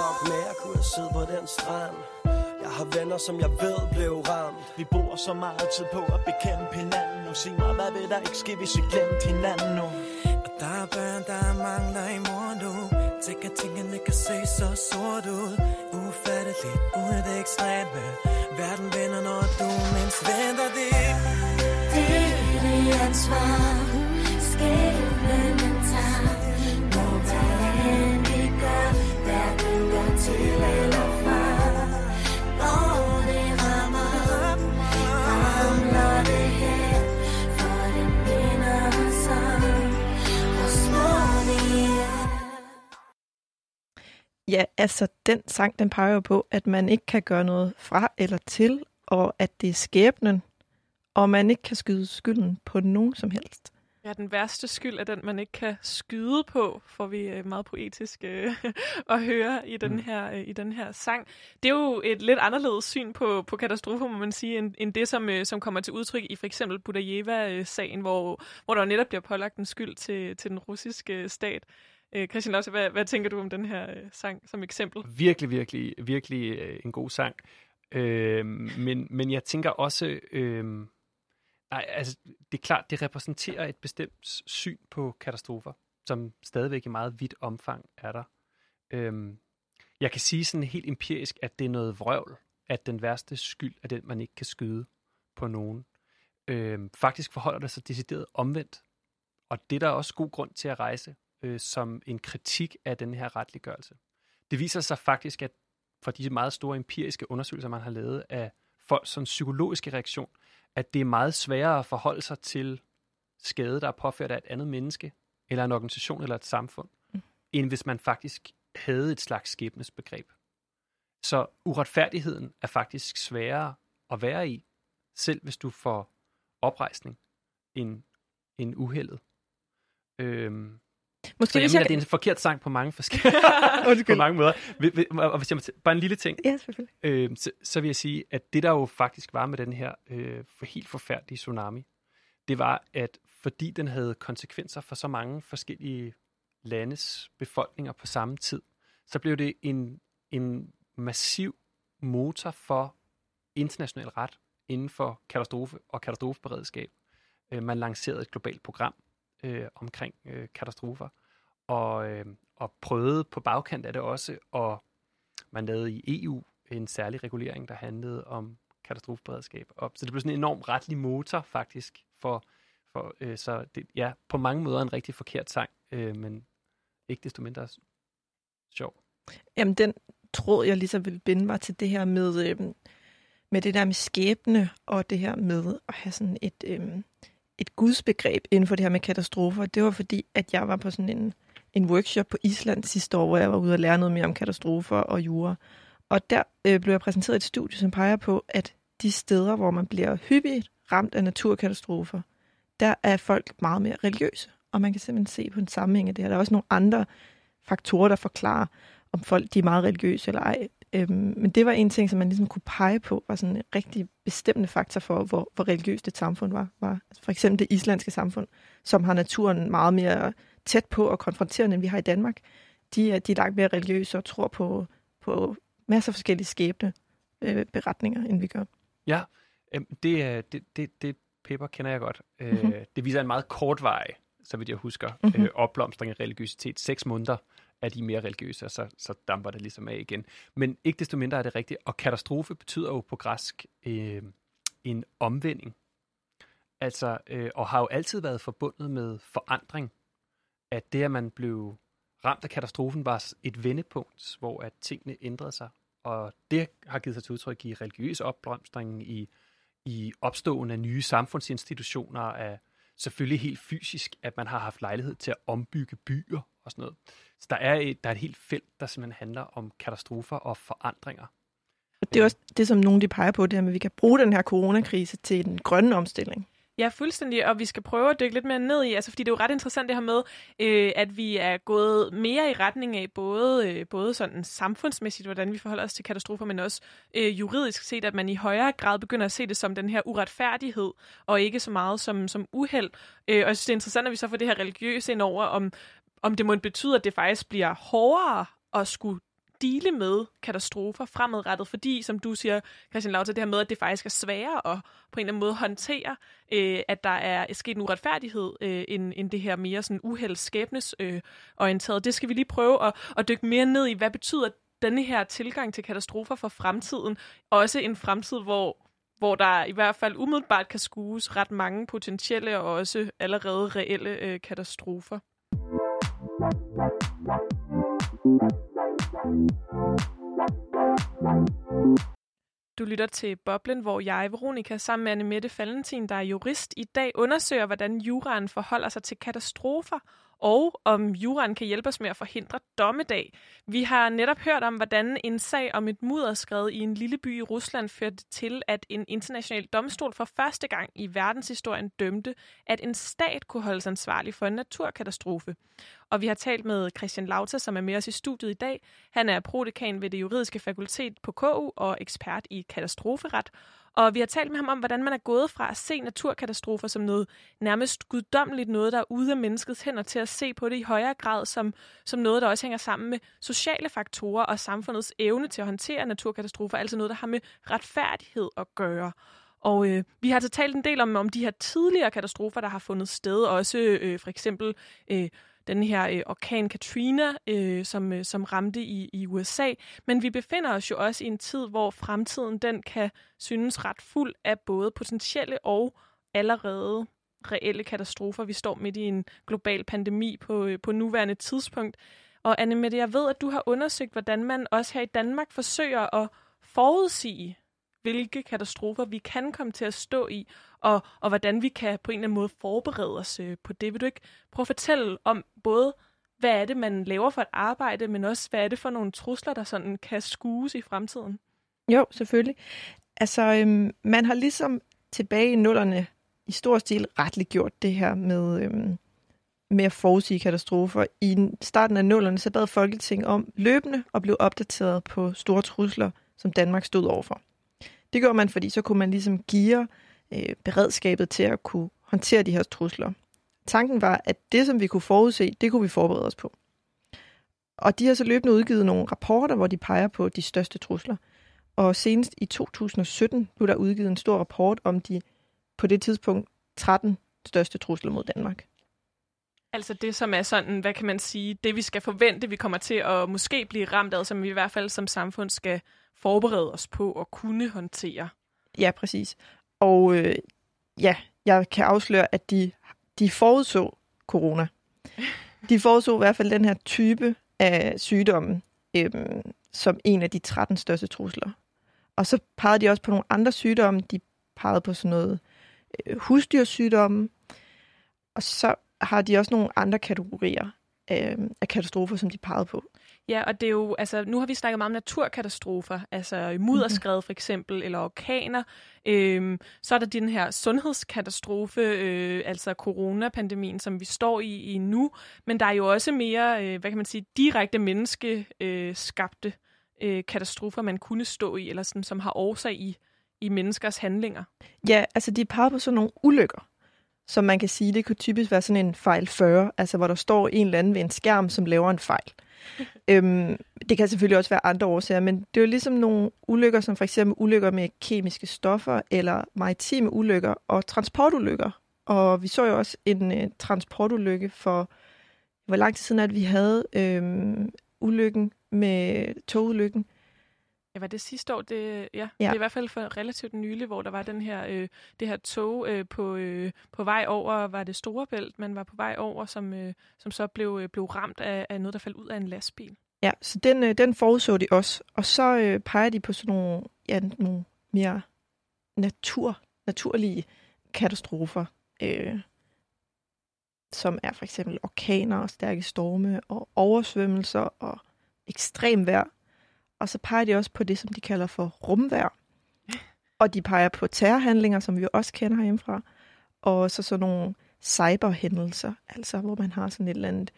nok med at kunne sidde på den strand. Jeg har venner, som jeg ved blev ramt. Vi bruger så meget tid på at bekæmpe hinanden Nu sig mig, hvad vil der ikke ske, hvis vi glemte hinanden nu? Og der er børn, der mangler i mor nu. Tænk at tingene kan se så sort ud. Ufatteligt, uden det ekstreme Verden vender, når du mindst venter det. Det er det ansvar. Skæbnen Ja, altså den sang, den peger jo på, at man ikke kan gøre noget fra eller til, og at det er skæbnen, og man ikke kan skyde skylden på nogen som helst. Ja, den værste skyld er den, man ikke kan skyde på, får vi øh, meget poetisk øh, at høre i den, Mm. her, øh, i den her sang. Det er jo et lidt anderledes syn på, på katastrofer, må man sige, end, end det, som, øh, som kommer til udtryk i for eksempel Budajeva-sagen, hvor, hvor der netop bliver pålagt en skyld til, til den russiske stat. Øh, Christian også, hvad, hvad tænker du om den her øh, sang som eksempel? Virkelig, virkelig, virkelig øh, en god sang. Øh, men, men jeg tænker også, øh, nej, altså, det er klart, det repræsenterer et bestemt syn på katastrofer, som stadigvæk i meget vidt omfang er der. Øh, jeg kan sige sådan helt empirisk, at det er noget vrøvl, at den værste skyld er den, man ikke kan skyde på nogen. Øh, faktisk forholder det sig decideret omvendt. Og det er der også god grund til at rejse øh, som en kritik af den her retliggørelse. Det viser sig faktisk, at for de meget store empiriske undersøgelser, man har lavet af folks sådan psykologiske reaktion, at det er meget sværere at forholde sig til skade, der er påført af et andet menneske, eller en organisation eller et samfund, mm. end hvis man faktisk havde et slags skæbnesbegreb. Så uretfærdigheden er faktisk sværere at være i, selv hvis du får oprejsning, end, end uheldet. Øhm, Måske så jeg mener, jeg- det er en forkert sang på mange forskellige på mange måder. Og hvis jeg må bare en lille ting, Ja, selvfølgelig. øh, så, så vil jeg sige, at det der jo faktisk var med den her øh, for helt forfærdelige tsunami, det var, at fordi den havde konsekvenser for så mange forskellige landes befolkninger på samme tid, så blev det en, en massiv motor for international ret inden for katastrofe og katastrofeberedskab. Øh, man lancerede et globalt program øh, omkring øh, katastrofer, og, øh, og prøvede på bagkant af det også, og man lavede i EU en særlig regulering, der handlede om katastrofeberedskab. Og, så det blev sådan en enorm retlig motor faktisk, for, for øh, så det, ja, på mange måder en rigtig forkert sang, øh, men ikke desto mindre sjov. Jamen, den tråd, jeg lige så vil binde var til det her med, øh, med det der med skæbne, og det her med at have sådan et, Øh, et gudsbegreb inden for det her med katastrofer. Det var fordi, at jeg var på sådan en, en workshop på Island sidste år, hvor jeg var ude og lære noget mere om katastrofer og jura. Og der øh, blev jeg præsenteret et studie, som peger på, at de steder, hvor man bliver hyppigt ramt af naturkatastrofer, der er folk meget mere religiøse. Og man kan simpelthen se på en sammenhæng af det her. Der er også nogle andre faktorer, der forklarer, om folk de er meget religiøse eller ej. Øhm, men det var en ting, som man ligesom kunne pege på, var sådan en rigtig bestemmende faktor for, hvor, hvor religiøst et samfund var. var. Altså for eksempel det islandske samfund, som har naturen meget mere tæt på og konfronterende, end vi har i Danmark. De er, de er langt mere religiøse og tror på, på masser af forskellige skæbne øh, beretninger, end vi gør. Ja, øhm, det, er- det, det, det paper kender jeg godt. Øh, Mhm. Det viser en meget kort vej, så vidt jeg husker, Mhm. øh, opblomstring af religiøsitet. Seks måneder er de mere religiøse, og så, så damper det ligesom af igen. Men ikke desto mindre er det rigtigt. Og katastrofe betyder jo på græsk øh, en omvending. Altså, øh, og har jo altid været forbundet med forandring. At det, at man blev ramt af katastrofen, var et vendepunkt, hvor at tingene ændrede sig. og det har givet sig til udtryk i religiøs opblomstring, i, i opståen af nye samfundsinstitutioner, af selvfølgelig helt fysisk, at man har haft lejlighed til at ombygge byer og sådan noget. Så der er et, der er et helt felt, der simpelthen handler om katastrofer og forandringer. Og Det er også det, som nogen de peger på, det her med, at vi kan bruge den her coronakrise til den grønne omstilling. Ja, fuldstændig, og vi skal prøve at dykke lidt mere ned i, altså fordi det er jo ret interessant det her med, øh, at vi er gået mere i retning af både, øh, både sådan samfundsmæssigt, hvordan vi forholder os til katastrofer, men også øh, juridisk set, at man i højere grad begynder at se det som den her uretfærdighed, og ikke så meget som, som uheld. Øh, og jeg synes, det er interessant, at vi så får det her religiøse ind over, om, om det må betyde, at det faktisk bliver hårdere at skulle dele med katastrofer fremadrettet, fordi, som du siger, Christian Lauter, det her med, at det faktisk er sværere at på en eller anden måde håndtere, øh, at der er sket en uretfærdighed, øh, end, end det her mere sådan uheld skæbnes øh, orienteret. Det skal vi lige prøve at, at dykke mere ned i. Hvad betyder denne her tilgang til katastrofer for fremtiden? Også en fremtid, hvor hvor der i hvert fald umiddelbart kan skues ret mange potentielle og også allerede reelle øh, katastrofer. Du lytter til Boblen, hvor jeg, Veronika, sammen med Anne Mette Valentin, der er jurist, i dag undersøger, hvordan juraen forholder sig til katastrofer, og om juraen kan hjælpe os med at forhindre dommedag. Vi har netop hørt om, hvordan en sag om et mudderskred i en lille by i Rusland førte til, at en international domstol for første gang i verdenshistorien dømte, at en stat kunne holdes ansvarlig for en naturkatastrofe. Og vi har talt med Christian Lauter, som er med os i studiet i dag. Han er prodekan ved det juridiske fakultet på KU og ekspert i katastroferet. Og vi har talt med ham om, hvordan man er gået fra at se naturkatastrofer som noget nærmest guddommeligt, noget der er ude af menneskets hænder, til at se på det i højere grad som, som noget, der også hænger sammen med sociale faktorer og samfundets evne til at håndtere naturkatastrofer, altså noget, der har med retfærdighed at gøre. Og øh, vi har altså talt en del om, om de her tidligere katastrofer, der har fundet sted, også øh, for eksempel øh, den her øh, orkan Katrina, øh, som, øh, som ramte i, i USA. Men vi befinder os jo også i en tid, hvor fremtiden den kan synes ret fuld af både potentielle og allerede reelle katastrofer. Vi står midt i en global pandemi på, øh, på nuværende tidspunkt. Og Anne Mette, jeg ved, at du har undersøgt, hvordan man også her i Danmark forsøger at forudsige, hvilke katastrofer vi kan komme til at stå i, og, og hvordan vi kan på en eller anden måde forberede os øh, på det. Vil du ikke prøve at fortælle om både, hvad er det, man laver for et arbejde, men også, hvad er det for nogle trusler, der sådan kan skues i fremtiden? Jo, selvfølgelig. Altså, øhm, man har ligesom tilbage i nullerne i stor stil retligt gjort det her med, øhm, med at forudsige katastrofer. I starten af nullerne så bad Folketing om løbende at blive opdateret på store trusler, som Danmark stod overfor. Det gjorde man, fordi så kunne man ligesom give øh, beredskabet til at kunne håndtere de her trusler. Tanken var, at det, som vi kunne forudse, det kunne vi forberede os på. Og de har så løbende udgivet nogle rapporter, hvor de peger på de største trusler. Og senest i 2017 blev der udgivet en stor rapport om de på det tidspunkt 13 største trusler mod Danmark. Altså det, som er sådan, hvad kan man sige, det vi skal forvente, vi kommer til at måske blive ramt af, som vi i hvert fald som samfund skal forberede os på at kunne håndtere. Ja, præcis. Og øh, ja, jeg kan afsløre, at de, de forudså corona. De forudså i hvert fald den her type af sygdommen øh, som en af de 13 største trusler. Og så pegede de også på nogle andre sygdomme. De pegede på sådan noget øh, husdyrsygdomme. Og så har de også nogle andre kategorier øh, af katastrofer, som de pegede på. Ja, og det er jo, altså, nu har vi snakket meget om naturkatastrofer, altså mudderskred for eksempel, eller orkaner. Øhm, så er der den her sundhedskatastrofe, øh, altså coronapandemien, som vi står i, i nu. Men der er jo også mere, øh, hvad kan man sige, direkte menneskeskabte øh, katastrofer, man kunne stå i, eller sådan, som har årsag i, i menneskers handlinger. Ja, altså de peger på sådan nogle ulykker, som man kan sige, det kunne typisk være sådan en fejl 40, altså hvor der står en eller anden ved en skærm, som laver en fejl. øhm, det kan selvfølgelig også være andre årsager, men det er jo ligesom nogle ulykker, som for eksempel ulykker med kemiske stoffer, eller maritime ulykker og transportulykker. Og vi så jo også en uh, transportulykke for, hvor lang tid siden at vi havde øhm, ulykken med togulykken. Ja, var det sidste år? Det, ja, ja. det er i hvert fald for relativt nylig, hvor der var den her, øh, det her tog øh, på, øh, på vej over, var det Storebælt, man var på vej over, som, øh, som så blev, øh, blev ramt af, af noget, der faldt ud af en lastbil. Ja, så den, øh, den forudså de også. Og så øh, peger de på sådan nogle, ja, nogle mere natur, naturlige katastrofer, øh, som er for eksempel orkaner og stærke storme og oversvømmelser og ekstrem vejr. Og så peger de også på det, som de kalder for rumvær. Og de peger på terrorhandlinger, som vi også kender herhjemmefra. Og så sådan nogle cyberhændelser, altså hvor man har sådan et eller andet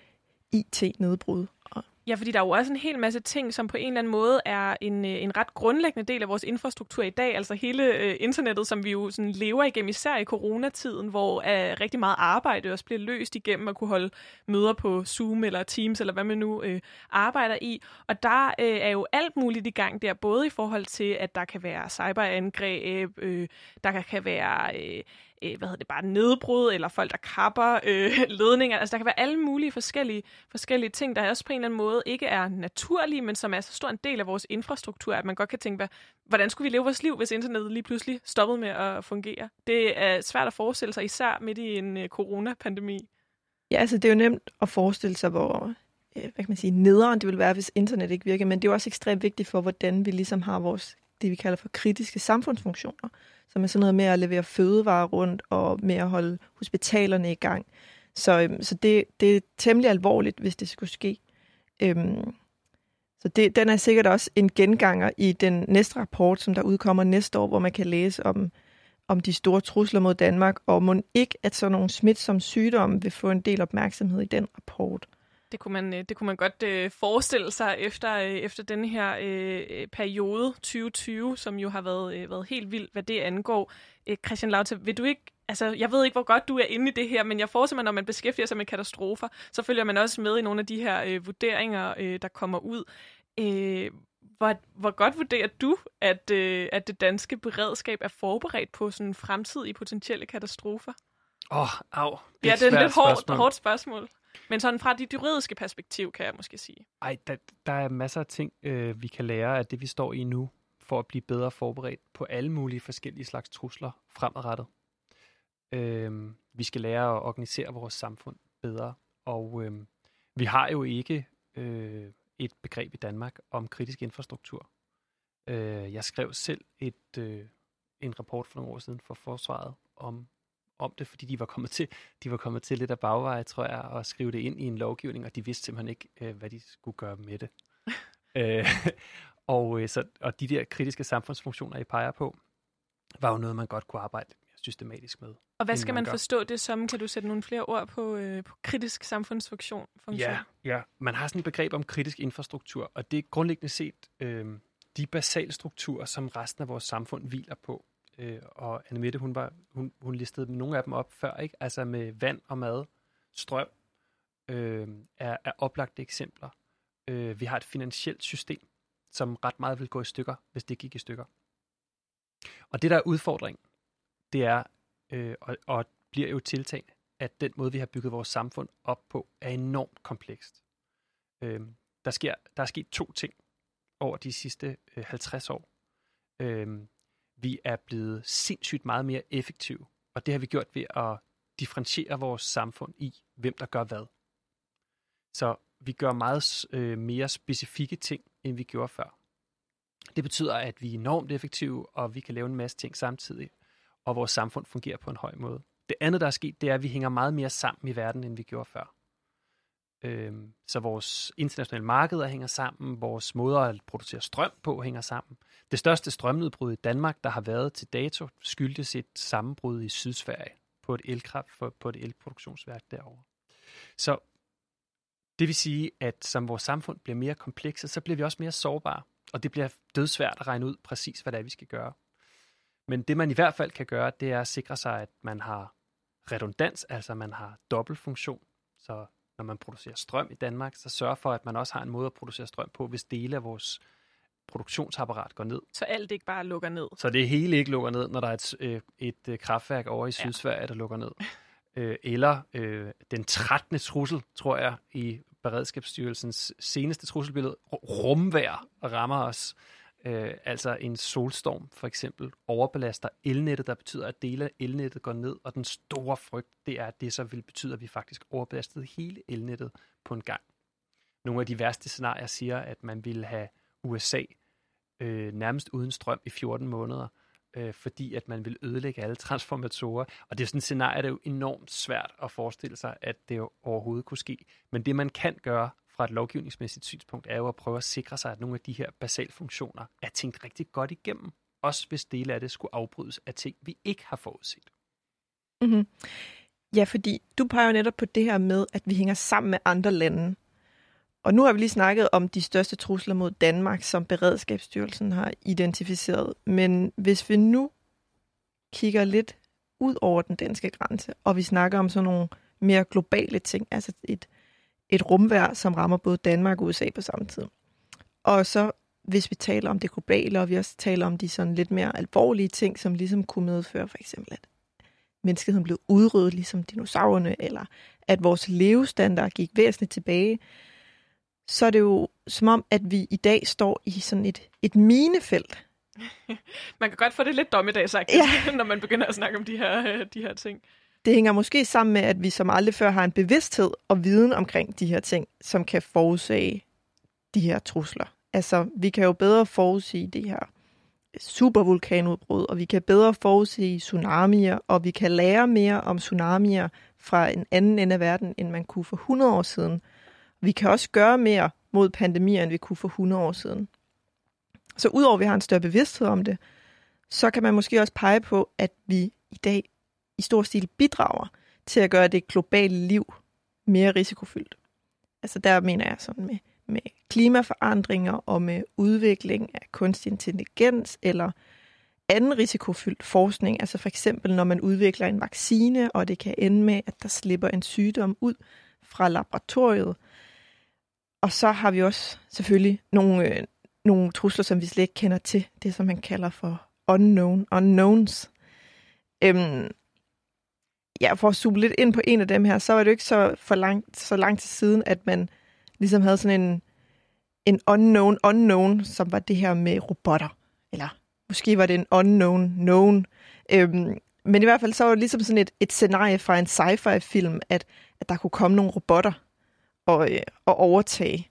IT-nedbrud. og Ja, fordi der er jo også en hel masse ting, som på en eller anden måde er en, øh, en ret grundlæggende del af vores infrastruktur i dag. Altså hele øh, internettet, som vi jo sådan lever igennem, især i coronatiden, hvor øh, rigtig meget arbejde også bliver løst igennem at kunne holde møder på Zoom eller Teams, eller hvad man nu øh, arbejder i. Og der øh, er jo alt muligt i gang der, både i forhold til, at der kan være cyberangreb, øh, der kan, kan være... Øh, øh, hvad hedder det, bare nedbrud, eller folk, der kapper øh, ledninger. Altså, der kan være alle mulige forskellige, forskellige ting, der også på en eller anden måde ikke er naturlige, men som er så stor en del af vores infrastruktur, at man godt kan tænke, hvad, hvordan skulle vi leve vores liv, hvis internettet lige pludselig stoppede med at fungere? Det er svært at forestille sig, især midt i en øh, coronapandemi. Ja, altså det er jo nemt at forestille sig, hvor øh, hvad kan man sige, nederen det vil være, hvis internet ikke virker, men det er jo også ekstremt vigtigt for, hvordan vi ligesom har vores, det vi kalder for kritiske samfundsfunktioner som er sådan noget med at levere fødevarer rundt og med at holde hospitalerne i gang. Så, øhm, så det, det er temmelig alvorligt, hvis det skulle ske. Øhm, så det, den er sikkert også en genganger i den næste rapport, som der udkommer næste år, hvor man kan læse om, om de store trusler mod Danmark, og må ikke, at sådan nogle smitsomme sygdomme vil få en del opmærksomhed i den rapport. Det kunne man, øh, det kunne man godt øh, forestille sig efter, øh, efter den her øh, periode 2020, som jo har været, øh, været helt vild, hvad det angår. Øh, Christian Lauta, vil du ikke Altså, jeg ved ikke, hvor godt du er inde i det her, men jeg forestiller mig, når man beskæftiger sig med katastrofer, så følger man også med i nogle af de her øh, vurderinger, øh, der kommer ud. Øh, hvor, hvor godt vurderer du, at, øh, at det danske beredskab er forberedt på sådan fremtidige potentielle katastrofer? Åh, oh, au. Det ja, det er et lidt hårdt, hårdt spørgsmål. Men sådan fra dit juridiske perspektiv, kan jeg måske sige. Ej, der, der er masser af ting, øh, vi kan lære af det, vi står i nu, for at blive bedre forberedt på alle mulige forskellige slags trusler fremadrettet. Øh, vi skal lære at organisere vores samfund bedre, og øh, vi har jo ikke øh, et begreb i Danmark om kritisk infrastruktur. Øh, jeg skrev selv et, øh, en rapport for nogle år siden for Forsvaret om om det, fordi de var kommet til, de var kommet til lidt af bagveje, tror jeg, og skrive det ind i en lovgivning, og de vidste simpelthen ikke, øh, hvad de skulle gøre med det. øh, og, øh, så, og de der kritiske samfundsfunktioner, I peger på, var jo noget, man godt kunne arbejde systematisk med. Og hvad skal man, man forstå det som? Kan du sætte nogle flere ord på, øh, på kritisk samfundsfunktion? Funktion? Ja, ja, man har sådan et begreb om kritisk infrastruktur, og det er grundlæggende set øh, de basale strukturer, som resten af vores samfund hviler på øh, og Anne Mette, hun, var, hun, hun listede nogle af dem op før, ikke? altså med vand og mad, strøm, øh, er, er oplagte eksempler. Øh, vi har et finansielt system, som ret meget vil gå i stykker, hvis det gik i stykker. Og det, der er udfordring, det er, øh, og, og bliver jo tiltagende, at den måde, vi har bygget vores samfund op på, er enormt komplekst. Øh, der, sker, der er sket to ting over de sidste øh, 50 år. Øh, vi er blevet sindssygt meget mere effektive, og det har vi gjort ved at differentiere vores samfund i, hvem der gør hvad. Så vi gør meget øh, mere specifikke ting, end vi gjorde før. Det betyder, at vi er enormt effektive, og vi kan lave en masse ting samtidig, og vores samfund fungerer på en høj måde. Det andet, der er sket, det er, at vi hænger meget mere sammen i verden, end vi gjorde før. Øhm, så vores internationale markeder hænger sammen, vores måder at producere strøm på hænger sammen. Det største strømnedbrud i Danmark, der har været til dato, skyldtes et sammenbrud i Sydsverige på et elkraft på et elproduktionsværk derovre. Så det vil sige, at som vores samfund bliver mere komplekse, så bliver vi også mere sårbare, og det bliver dødsvært at regne ud præcis, hvad det er, vi skal gøre. Men det man i hvert fald kan gøre, det er at sikre sig, at man har redundans, altså man har dobbeltfunktion. Så når man producerer strøm i Danmark, så sørg for, at man også har en måde at producere strøm på, hvis dele af vores produktionsapparat går ned. Så alt ikke bare lukker ned? Så det hele ikke lukker ned, når der er et, øh, et, et kraftværk over i Sydsverige, ja. der lukker ned. Øh, eller øh, den 13. trussel, tror jeg, i Beredskabsstyrelsens seneste trusselbillede, rumvær rammer os. Øh, altså en solstorm for eksempel overbelaster elnettet, der betyder, at dele af elnettet går ned, og den store frygt, det er, at det så vil betyde, at vi faktisk overbelastede hele elnettet på en gang. nogle af de værste scenarier siger, at man ville have USA øh, nærmest uden strøm i 14 måneder, øh, fordi at man vil ødelægge alle transformatorer. Og det er sådan et scenarie, der er jo enormt svært at forestille sig, at det overhovedet kunne ske. Men det, man kan gøre fra et lovgivningsmæssigt synspunkt, er jo at prøve at sikre sig, at nogle af de her basalfunktioner er tænkt rigtig godt igennem. Også hvis dele af det skulle afbrydes af ting, vi ikke har forudset. Mm-hmm. Ja, fordi du peger jo netop på det her med, at vi hænger sammen med andre lande. Og nu har vi lige snakket om de største trusler mod Danmark, som Beredskabsstyrelsen har identificeret. Men hvis vi nu kigger lidt ud over den danske grænse, og vi snakker om sådan nogle mere globale ting, altså et, et rumvær, som rammer både Danmark og USA på samme tid. Og så hvis vi taler om det globale, og vi også taler om de sådan lidt mere alvorlige ting, som ligesom kunne medføre for eksempel, at menneskeheden blev udryddet ligesom dinosaurerne, eller at vores levestandard gik væsentligt tilbage, så er det jo som om, at vi i dag står i sådan et, et minefelt. man kan godt få det lidt dommedagsagt, ja. når man begynder at snakke om de her, øh, de her ting. Det hænger måske sammen med, at vi som aldrig før har en bevidsthed og viden omkring de her ting, som kan forudsage de her trusler. Altså, vi kan jo bedre forudsige det her supervulkanudbrud, og vi kan bedre forudsige tsunamier, og vi kan lære mere om tsunamier fra en anden ende af verden, end man kunne for 100 år siden. Vi kan også gøre mere mod pandemier, end vi kunne for 100 år siden. Så udover at vi har en større bevidsthed om det, så kan man måske også pege på, at vi i dag i stor stil bidrager til at gøre det globale liv mere risikofyldt. Altså der mener jeg sådan med, med klimaforandringer og med udvikling af kunstig intelligens eller anden risikofyldt forskning. Altså for eksempel når man udvikler en vaccine, og det kan ende med, at der slipper en sygdom ud fra laboratoriet, og så har vi også selvfølgelig nogle, øh, nogle trusler, som vi slet ikke kender til. Det, som man kalder for unknown unknowns. Øhm, ja, for at zoome lidt ind på en af dem her, så var det jo ikke så, for lang, så lang tid siden, at man ligesom havde sådan en, en unknown unknown, som var det her med robotter. Eller måske var det en unknown known. Øhm, men i hvert fald så var det ligesom sådan et, et scenarie fra en sci-fi-film, at, at der kunne komme nogle robotter, og, øh, og overtage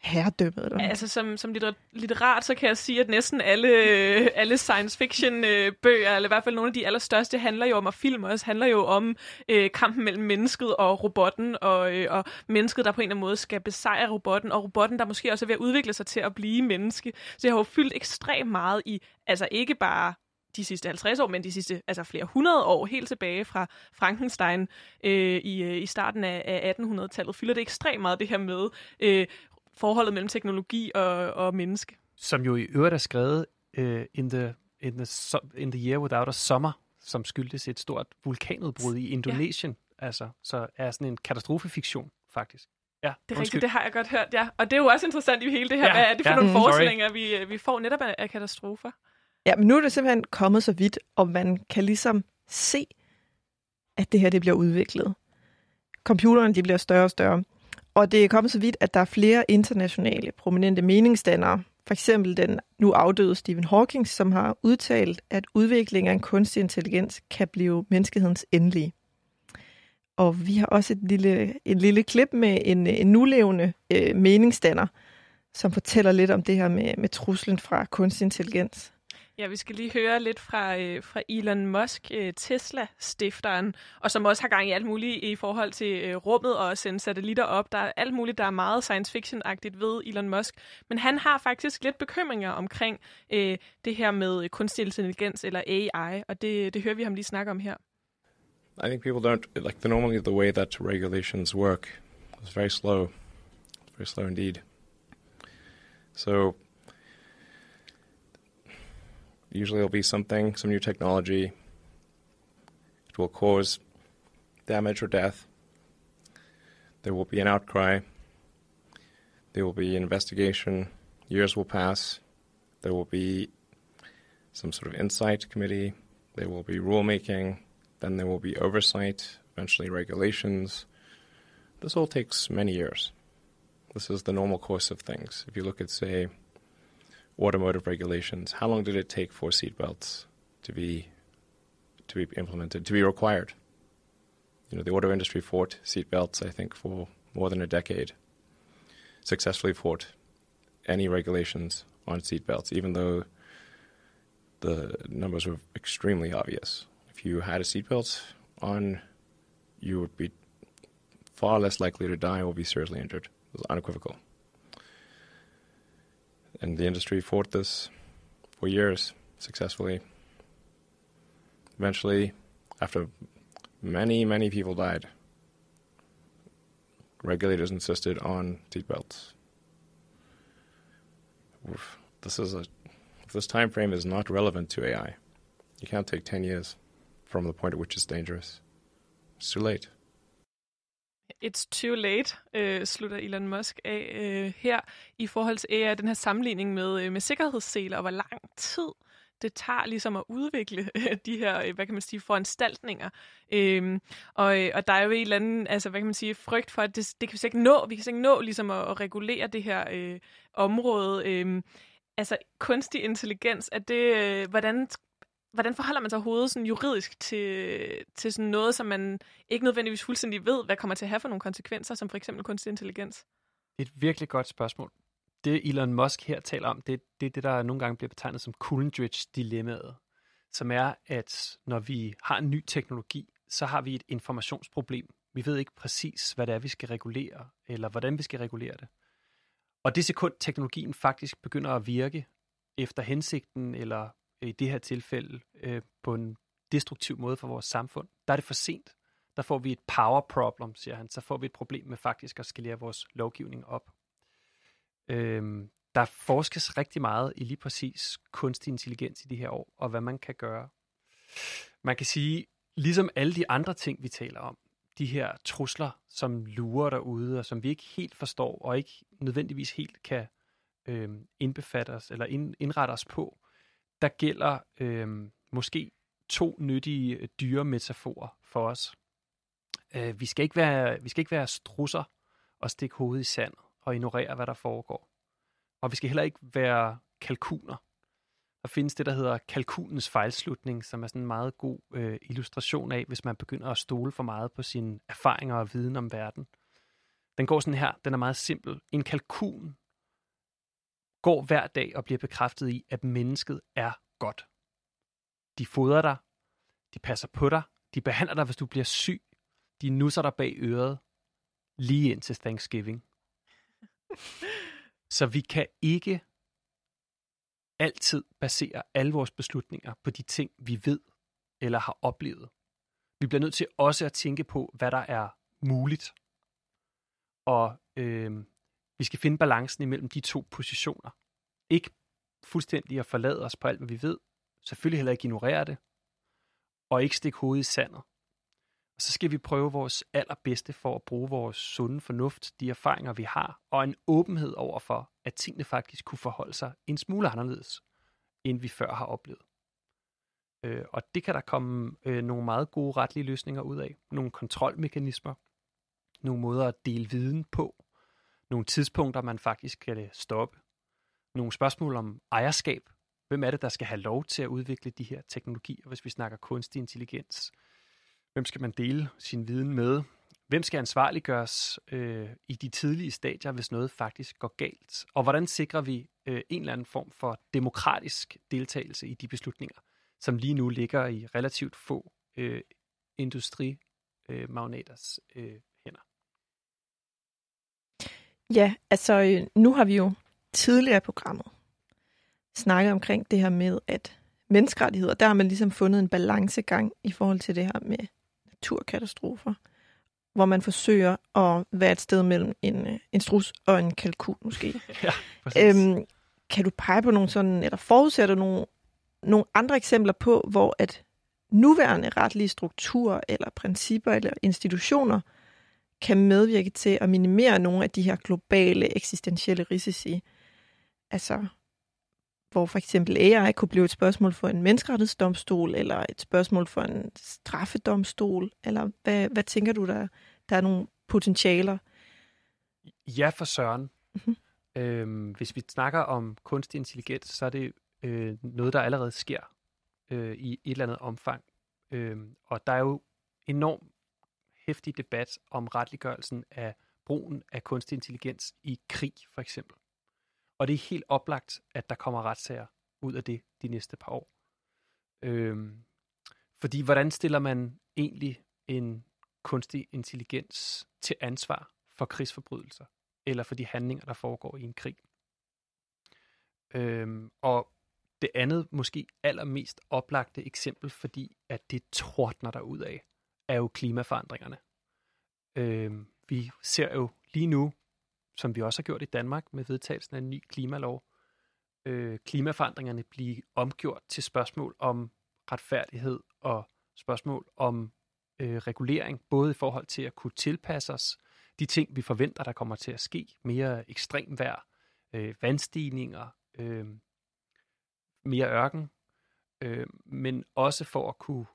herredømmet. Eller? Altså som, som litterat, så kan jeg sige, at næsten alle, øh, alle science fiction øh, bøger, eller i hvert fald nogle af de allerstørste, handler jo om, og film også, handler jo om øh, kampen mellem mennesket og robotten, og, øh, og mennesket, der på en eller anden måde skal besejre robotten, og robotten, der måske også er ved at udvikle sig til at blive menneske. Så jeg har jo fyldt ekstremt meget i, altså ikke bare de sidste 50 år, men de sidste altså flere hundrede år, helt tilbage fra Frankenstein øh, i, øh, i starten af, af 1800-tallet, fylder det ekstremt meget det her med øh, forholdet mellem teknologi og, og menneske. Som jo i øvrigt er skrevet uh, in, the, in, the, in the Year Without a Summer, som skyldtes et stort vulkanudbrud i Indonesien. Ja. Altså, så er sådan en katastrofefiktion, faktisk. Ja, det er rigtigt, det har jeg godt hørt, ja. Og det er jo også interessant i hele det her, ja, hvad er det for ja, nogle mm, forestillinger, vi, vi får netop af, af katastrofer. Ja, men nu er det simpelthen kommet så vidt, og man kan ligesom se, at det her det bliver udviklet. Computerne de bliver større og større. Og det er kommet så vidt, at der er flere internationale prominente meningsdannere, for eksempel den nu afdøde Stephen Hawking, som har udtalt, at udviklingen af en kunstig intelligens kan blive menneskehedens endelige. Og vi har også et lille, et lille klip med en, en nulevende øh, meningsdanner, som fortæller lidt om det her med, med truslen fra kunstig intelligens. Ja, vi skal lige høre lidt fra, øh, fra Elon Musk, øh, Tesla-stifteren, og som også har gang i alt muligt i forhold til øh, rummet og at sende satellitter op. Der er alt muligt, der er meget science fiction-agtigt ved Elon Musk. Men han har faktisk lidt bekymringer omkring øh, det her med øh, kunstig intelligens eller AI, og det, det hører vi ham lige snakke om her. I think people don't like the normally the way that regulations work is very slow, very slow indeed. So Usually it'll be something, some new technology. It will cause damage or death. There will be an outcry. There will be an investigation. Years will pass. There will be some sort of insight committee. There will be rulemaking. Then there will be oversight, eventually regulations. This all takes many years. This is the normal course of things. If you look at, say, automotive regulations. How long did it take for seatbelts to be to be implemented, to be required? You know, the auto industry fought seatbelts, I think, for more than a decade. successfully fought any regulations on seatbelts, even though the numbers were extremely obvious. If you had a seatbelt on, you would be far less likely to die or be seriously injured. It was unequivocal. And the industry fought this for years successfully. Eventually, after many, many people died, regulators insisted on seatbelts. This is a this time frame is not relevant to AI, you can't take 10 years from the point at which it's dangerous. It's too late. It's too late, øh, slutter Elon Musk af øh, her, i forhold til AI, den her sammenligning med, øh, med sikkerhedsseler, og hvor lang tid det tager ligesom at udvikle øh, de her, øh, hvad kan man sige, foranstaltninger. Øhm, og, øh, og der er jo en eller anden, altså hvad kan man sige, frygt for, at det, det kan vi ikke nå, vi kan ikke nå ligesom at, at regulere det her øh, område. Øh, altså kunstig intelligens, er det, øh, hvordan hvordan forholder man sig overhovedet sådan juridisk til, til sådan noget, som man ikke nødvendigvis fuldstændig ved, hvad kommer til at have for nogle konsekvenser, som for eksempel kunstig intelligens? Et virkelig godt spørgsmål. Det Elon Musk her taler om, det, det er det, der nogle gange bliver betegnet som Coolidge-dilemmaet, som er, at når vi har en ny teknologi, så har vi et informationsproblem. Vi ved ikke præcis, hvad det er, vi skal regulere, eller hvordan vi skal regulere det. Og det sekund, teknologien faktisk begynder at virke efter hensigten, eller i det her tilfælde øh, på en destruktiv måde for vores samfund, der er det for sent. Der får vi et power problem, siger han. Så får vi et problem med faktisk at skalere vores lovgivning op. Øhm, der forskes rigtig meget i lige præcis kunstig intelligens i de her år, og hvad man kan gøre. Man kan sige, ligesom alle de andre ting, vi taler om, de her trusler, som lurer derude, og som vi ikke helt forstår, og ikke nødvendigvis helt kan øh, indbefatte os, eller ind, indrette os på, der gælder øh, måske to nyttige øh, dyre metaforer for os. Øh, vi, skal ikke være, vi skal ikke være strusser og stikke hovedet i sandet og ignorere, hvad der foregår. Og vi skal heller ikke være kalkuner. Der findes det, der hedder kalkunens fejlslutning, som er sådan en meget god øh, illustration af, hvis man begynder at stole for meget på sine erfaringer og viden om verden. Den går sådan her, den er meget simpel. En kalkun går hver dag og bliver bekræftet i, at mennesket er godt. De fodrer dig, de passer på dig, de behandler dig, hvis du bliver syg, de nusser dig bag øret, lige ind til Thanksgiving. Så vi kan ikke altid basere alle vores beslutninger på de ting, vi ved eller har oplevet. Vi bliver nødt til også at tænke på, hvad der er muligt. Og øh, vi skal finde balancen imellem de to positioner. Ikke fuldstændig at forlade os på alt, hvad vi ved. Selvfølgelig heller ikke ignorere det. Og ikke stikke hovedet i sandet. Og så skal vi prøve vores allerbedste for at bruge vores sunde fornuft, de erfaringer, vi har, og en åbenhed over for, at tingene faktisk kunne forholde sig en smule anderledes, end vi før har oplevet. Øh, og det kan der komme øh, nogle meget gode retlige løsninger ud af. Nogle kontrolmekanismer, nogle måder at dele viden på, nogle tidspunkter, man faktisk kan øh, stoppe, nogle spørgsmål om ejerskab. Hvem er det, der skal have lov til at udvikle de her teknologier, hvis vi snakker kunstig intelligens? Hvem skal man dele sin viden med? Hvem skal ansvarliggøres øh, i de tidlige stadier, hvis noget faktisk går galt? Og hvordan sikrer vi øh, en eller anden form for demokratisk deltagelse i de beslutninger, som lige nu ligger i relativt få øh, industrimagnaters øh. Ja, altså øh, nu har vi jo tidligere i programmet snakket omkring det her med, at menneskerettigheder, der har man ligesom fundet en balancegang i forhold til det her med naturkatastrofer, hvor man forsøger at være et sted mellem en, øh, en strus og en kalkun måske. ja, øhm, kan du pege på nogle sådan, eller forudsætter nogle, nogle andre eksempler på, hvor at nuværende retlige strukturer eller principper eller institutioner kan medvirke til at minimere nogle af de her globale eksistentielle risici. Altså, hvor for eksempel AI kunne blive et spørgsmål for en menneskerettighedsdomstol, eller et spørgsmål for en straffedomstol, eller hvad, hvad tænker du, der, der er nogle potentialer? Ja, for søren. Mm-hmm. Øhm, hvis vi snakker om kunstig intelligens, så er det øh, noget, der allerede sker øh, i et eller andet omfang. Øhm, og der er jo enormt hæftig debat om retliggørelsen af brugen af kunstig intelligens i krig, for eksempel. Og det er helt oplagt, at der kommer retssager ud af det de næste par år. Øhm, fordi hvordan stiller man egentlig en kunstig intelligens til ansvar for krigsforbrydelser, eller for de handlinger, der foregår i en krig? Øhm, og det andet, måske allermest oplagte eksempel, fordi at det tordner der ud af, er jo klimaforandringerne. Øh, vi ser jo lige nu, som vi også har gjort i Danmark med vedtagelsen af en ny klimalov, øh, klimaforandringerne blive omgjort til spørgsmål om retfærdighed og spørgsmål om øh, regulering, både i forhold til at kunne tilpasse os de ting, vi forventer, der kommer til at ske, mere ekstrem vejr, øh, vandstigninger, øh, mere ørken, øh, men også for at kunne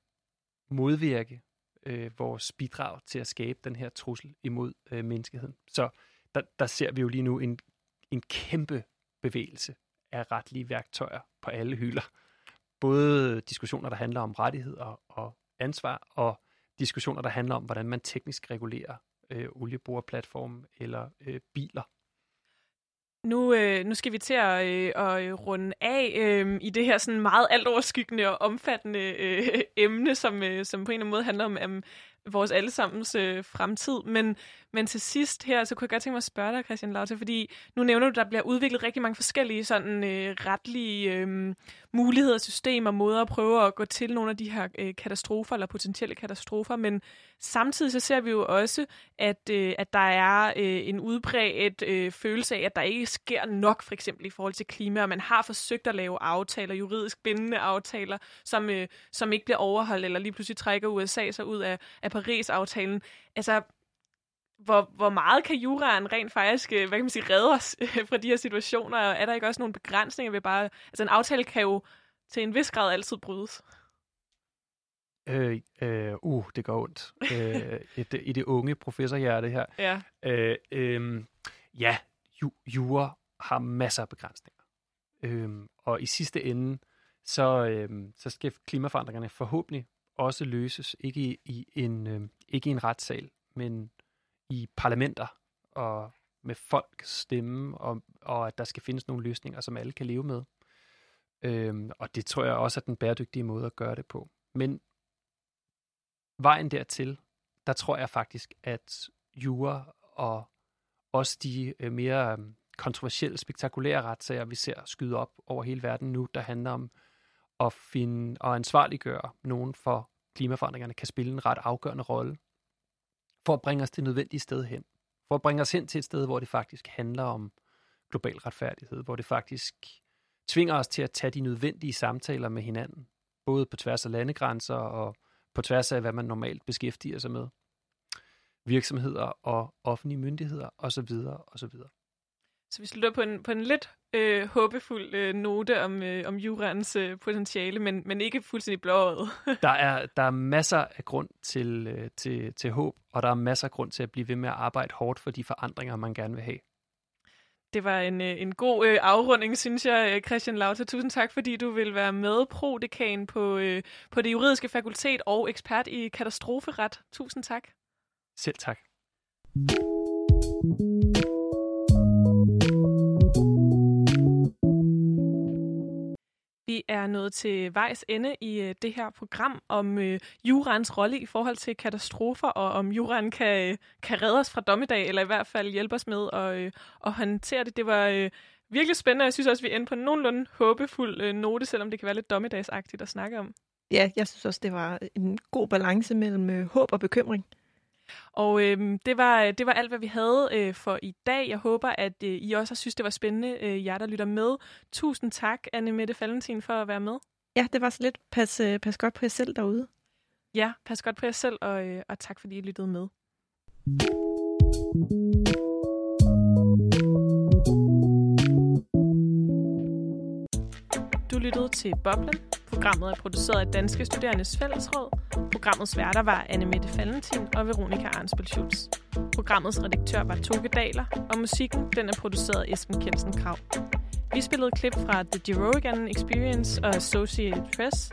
modvirke øh, vores bidrag til at skabe den her trussel imod øh, menneskeheden. Så der, der ser vi jo lige nu en, en kæmpe bevægelse af retlige værktøjer på alle hylder. Både diskussioner, der handler om rettigheder og ansvar, og diskussioner, der handler om, hvordan man teknisk regulerer øh, olieboreplatformen eller øh, biler. Nu, øh, nu skal vi til at, øh, at øh, runde af øh, i det her sådan meget altoverskyggende og omfattende øh, emne, som, øh, som på en eller anden måde handler om, om vores allesammens øh, fremtid. Men, men til sidst her, så kunne jeg godt tænke mig at spørge dig, Christian Laute, fordi nu nævner du, at der bliver udviklet rigtig mange forskellige sådan øh, retlige øh, muligheder, systemer, måder at prøve at gå til nogle af de her øh, katastrofer, eller potentielle katastrofer, men samtidig så ser vi jo også, at, øh, at der er øh, en udbredt øh, følelse af, at der ikke sker nok, for eksempel i forhold til klima, og man har forsøgt at lave aftaler, juridisk bindende aftaler, som, øh, som ikke bliver overholdt, eller lige pludselig trækker USA sig ud af, af Paris-aftalen. Altså, hvor, hvor meget kan juraen rent faktisk, øh, hvad kan man sige, redde os øh, fra de her situationer? Og er der ikke også nogle begrænsninger ved bare... Altså, en aftale kan jo til en vis grad altid brydes. Øh, øh, uh, det går ondt. øh, i, det, I det unge professorhjerte her. Ja. Øh, øh, ja, ju, jura har masser af begrænsninger. Øh, og i sidste ende, så, øh, så skal klimaforandringerne forhåbentlig også løses, ikke i, i en, øh, ikke i en retssal, men i parlamenter og med folks stemme, og, og at der skal findes nogle løsninger, som alle kan leve med. Øhm, og det tror jeg også er den bæredygtige måde at gøre det på. Men vejen dertil, der tror jeg faktisk, at jura og også de øh, mere øh, kontroversielle, spektakulære retssager, vi ser skyde op over hele verden nu, der handler om at finde og ansvarliggøre nogen for klimaforandringerne, kan spille en ret afgørende rolle for at bringe os det nødvendige sted hen. For at bringe os hen til et sted, hvor det faktisk handler om global retfærdighed, hvor det faktisk tvinger os til at tage de nødvendige samtaler med hinanden, både på tværs af landegrænser og på tværs af, hvad man normalt beskæftiger sig med. Virksomheder og offentlige myndigheder osv. osv. Så vi slutter på en, på en lidt øh, håbefuld øh, note om, øh, om jurans øh, potentiale, men, men ikke fuldstændig blåøjet. der, er, der er masser af grund til, øh, til, til håb, og der er masser af grund til at blive ved med at arbejde hårdt for de forandringer, man gerne vil have. Det var en, øh, en god øh, afrunding, synes jeg, øh, Christian Lauter. Tusind tak, fordi du vil være med, prodekan på, øh, på det juridiske fakultet og ekspert i katastroferet. Tusind tak. Selv tak. Vi er nået til vejs ende i øh, det her program om øh, jurans rolle i forhold til katastrofer, og om juran kan, øh, kan redde os fra dommedag, eller i hvert fald hjælpe os med at, øh, at håndtere det. Det var øh, virkelig spændende, og jeg synes også, vi endte på en nogenlunde håbefuld øh, note, selvom det kan være lidt dommedagsagtigt at snakke om. Ja, jeg synes også, det var en god balance mellem øh, håb og bekymring. Og øh, det, var, det var alt, hvad vi havde øh, for i dag. Jeg håber, at øh, I også har synes, det var spændende, øh, jer der lytter med. Tusind tak, Anne Mette Valentin, for at være med. Ja, det var så lidt. Pas, øh, pas godt på jer selv derude. Ja, pas godt på jer selv, og, øh, og tak fordi I lyttede med. Du lyttede til Boblen. Programmet er produceret af Danske Studerendes Fællesråd. Programmets værter var Anne Mette Fallentin og Veronika Arnsbøl Schultz. Programmets redaktør var Toge Daler, og musikken den er produceret af Esben Kensen Krav. Vi spillede klip fra The Jerogan Experience og Associated Press.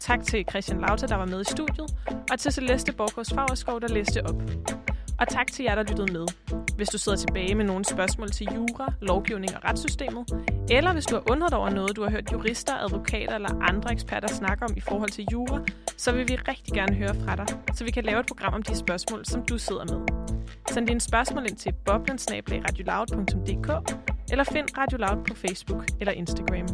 Tak til Christian Lauter, der var med i studiet, og til Celeste Borgårds Fagerskov, der læste op. Og tak til jer, der lyttede med. Hvis du sidder tilbage med nogle spørgsmål til jura, lovgivning og retssystemet, eller hvis du har undret over noget, du har hørt jurister, advokater eller andre eksperter snakke om i forhold til jura, så vil vi rigtig gerne høre fra dig, så vi kan lave et program om de spørgsmål, som du sidder med. Send dine spørgsmål ind til boblensnablag.radioloud.dk eller find Radio Loud på Facebook eller Instagram.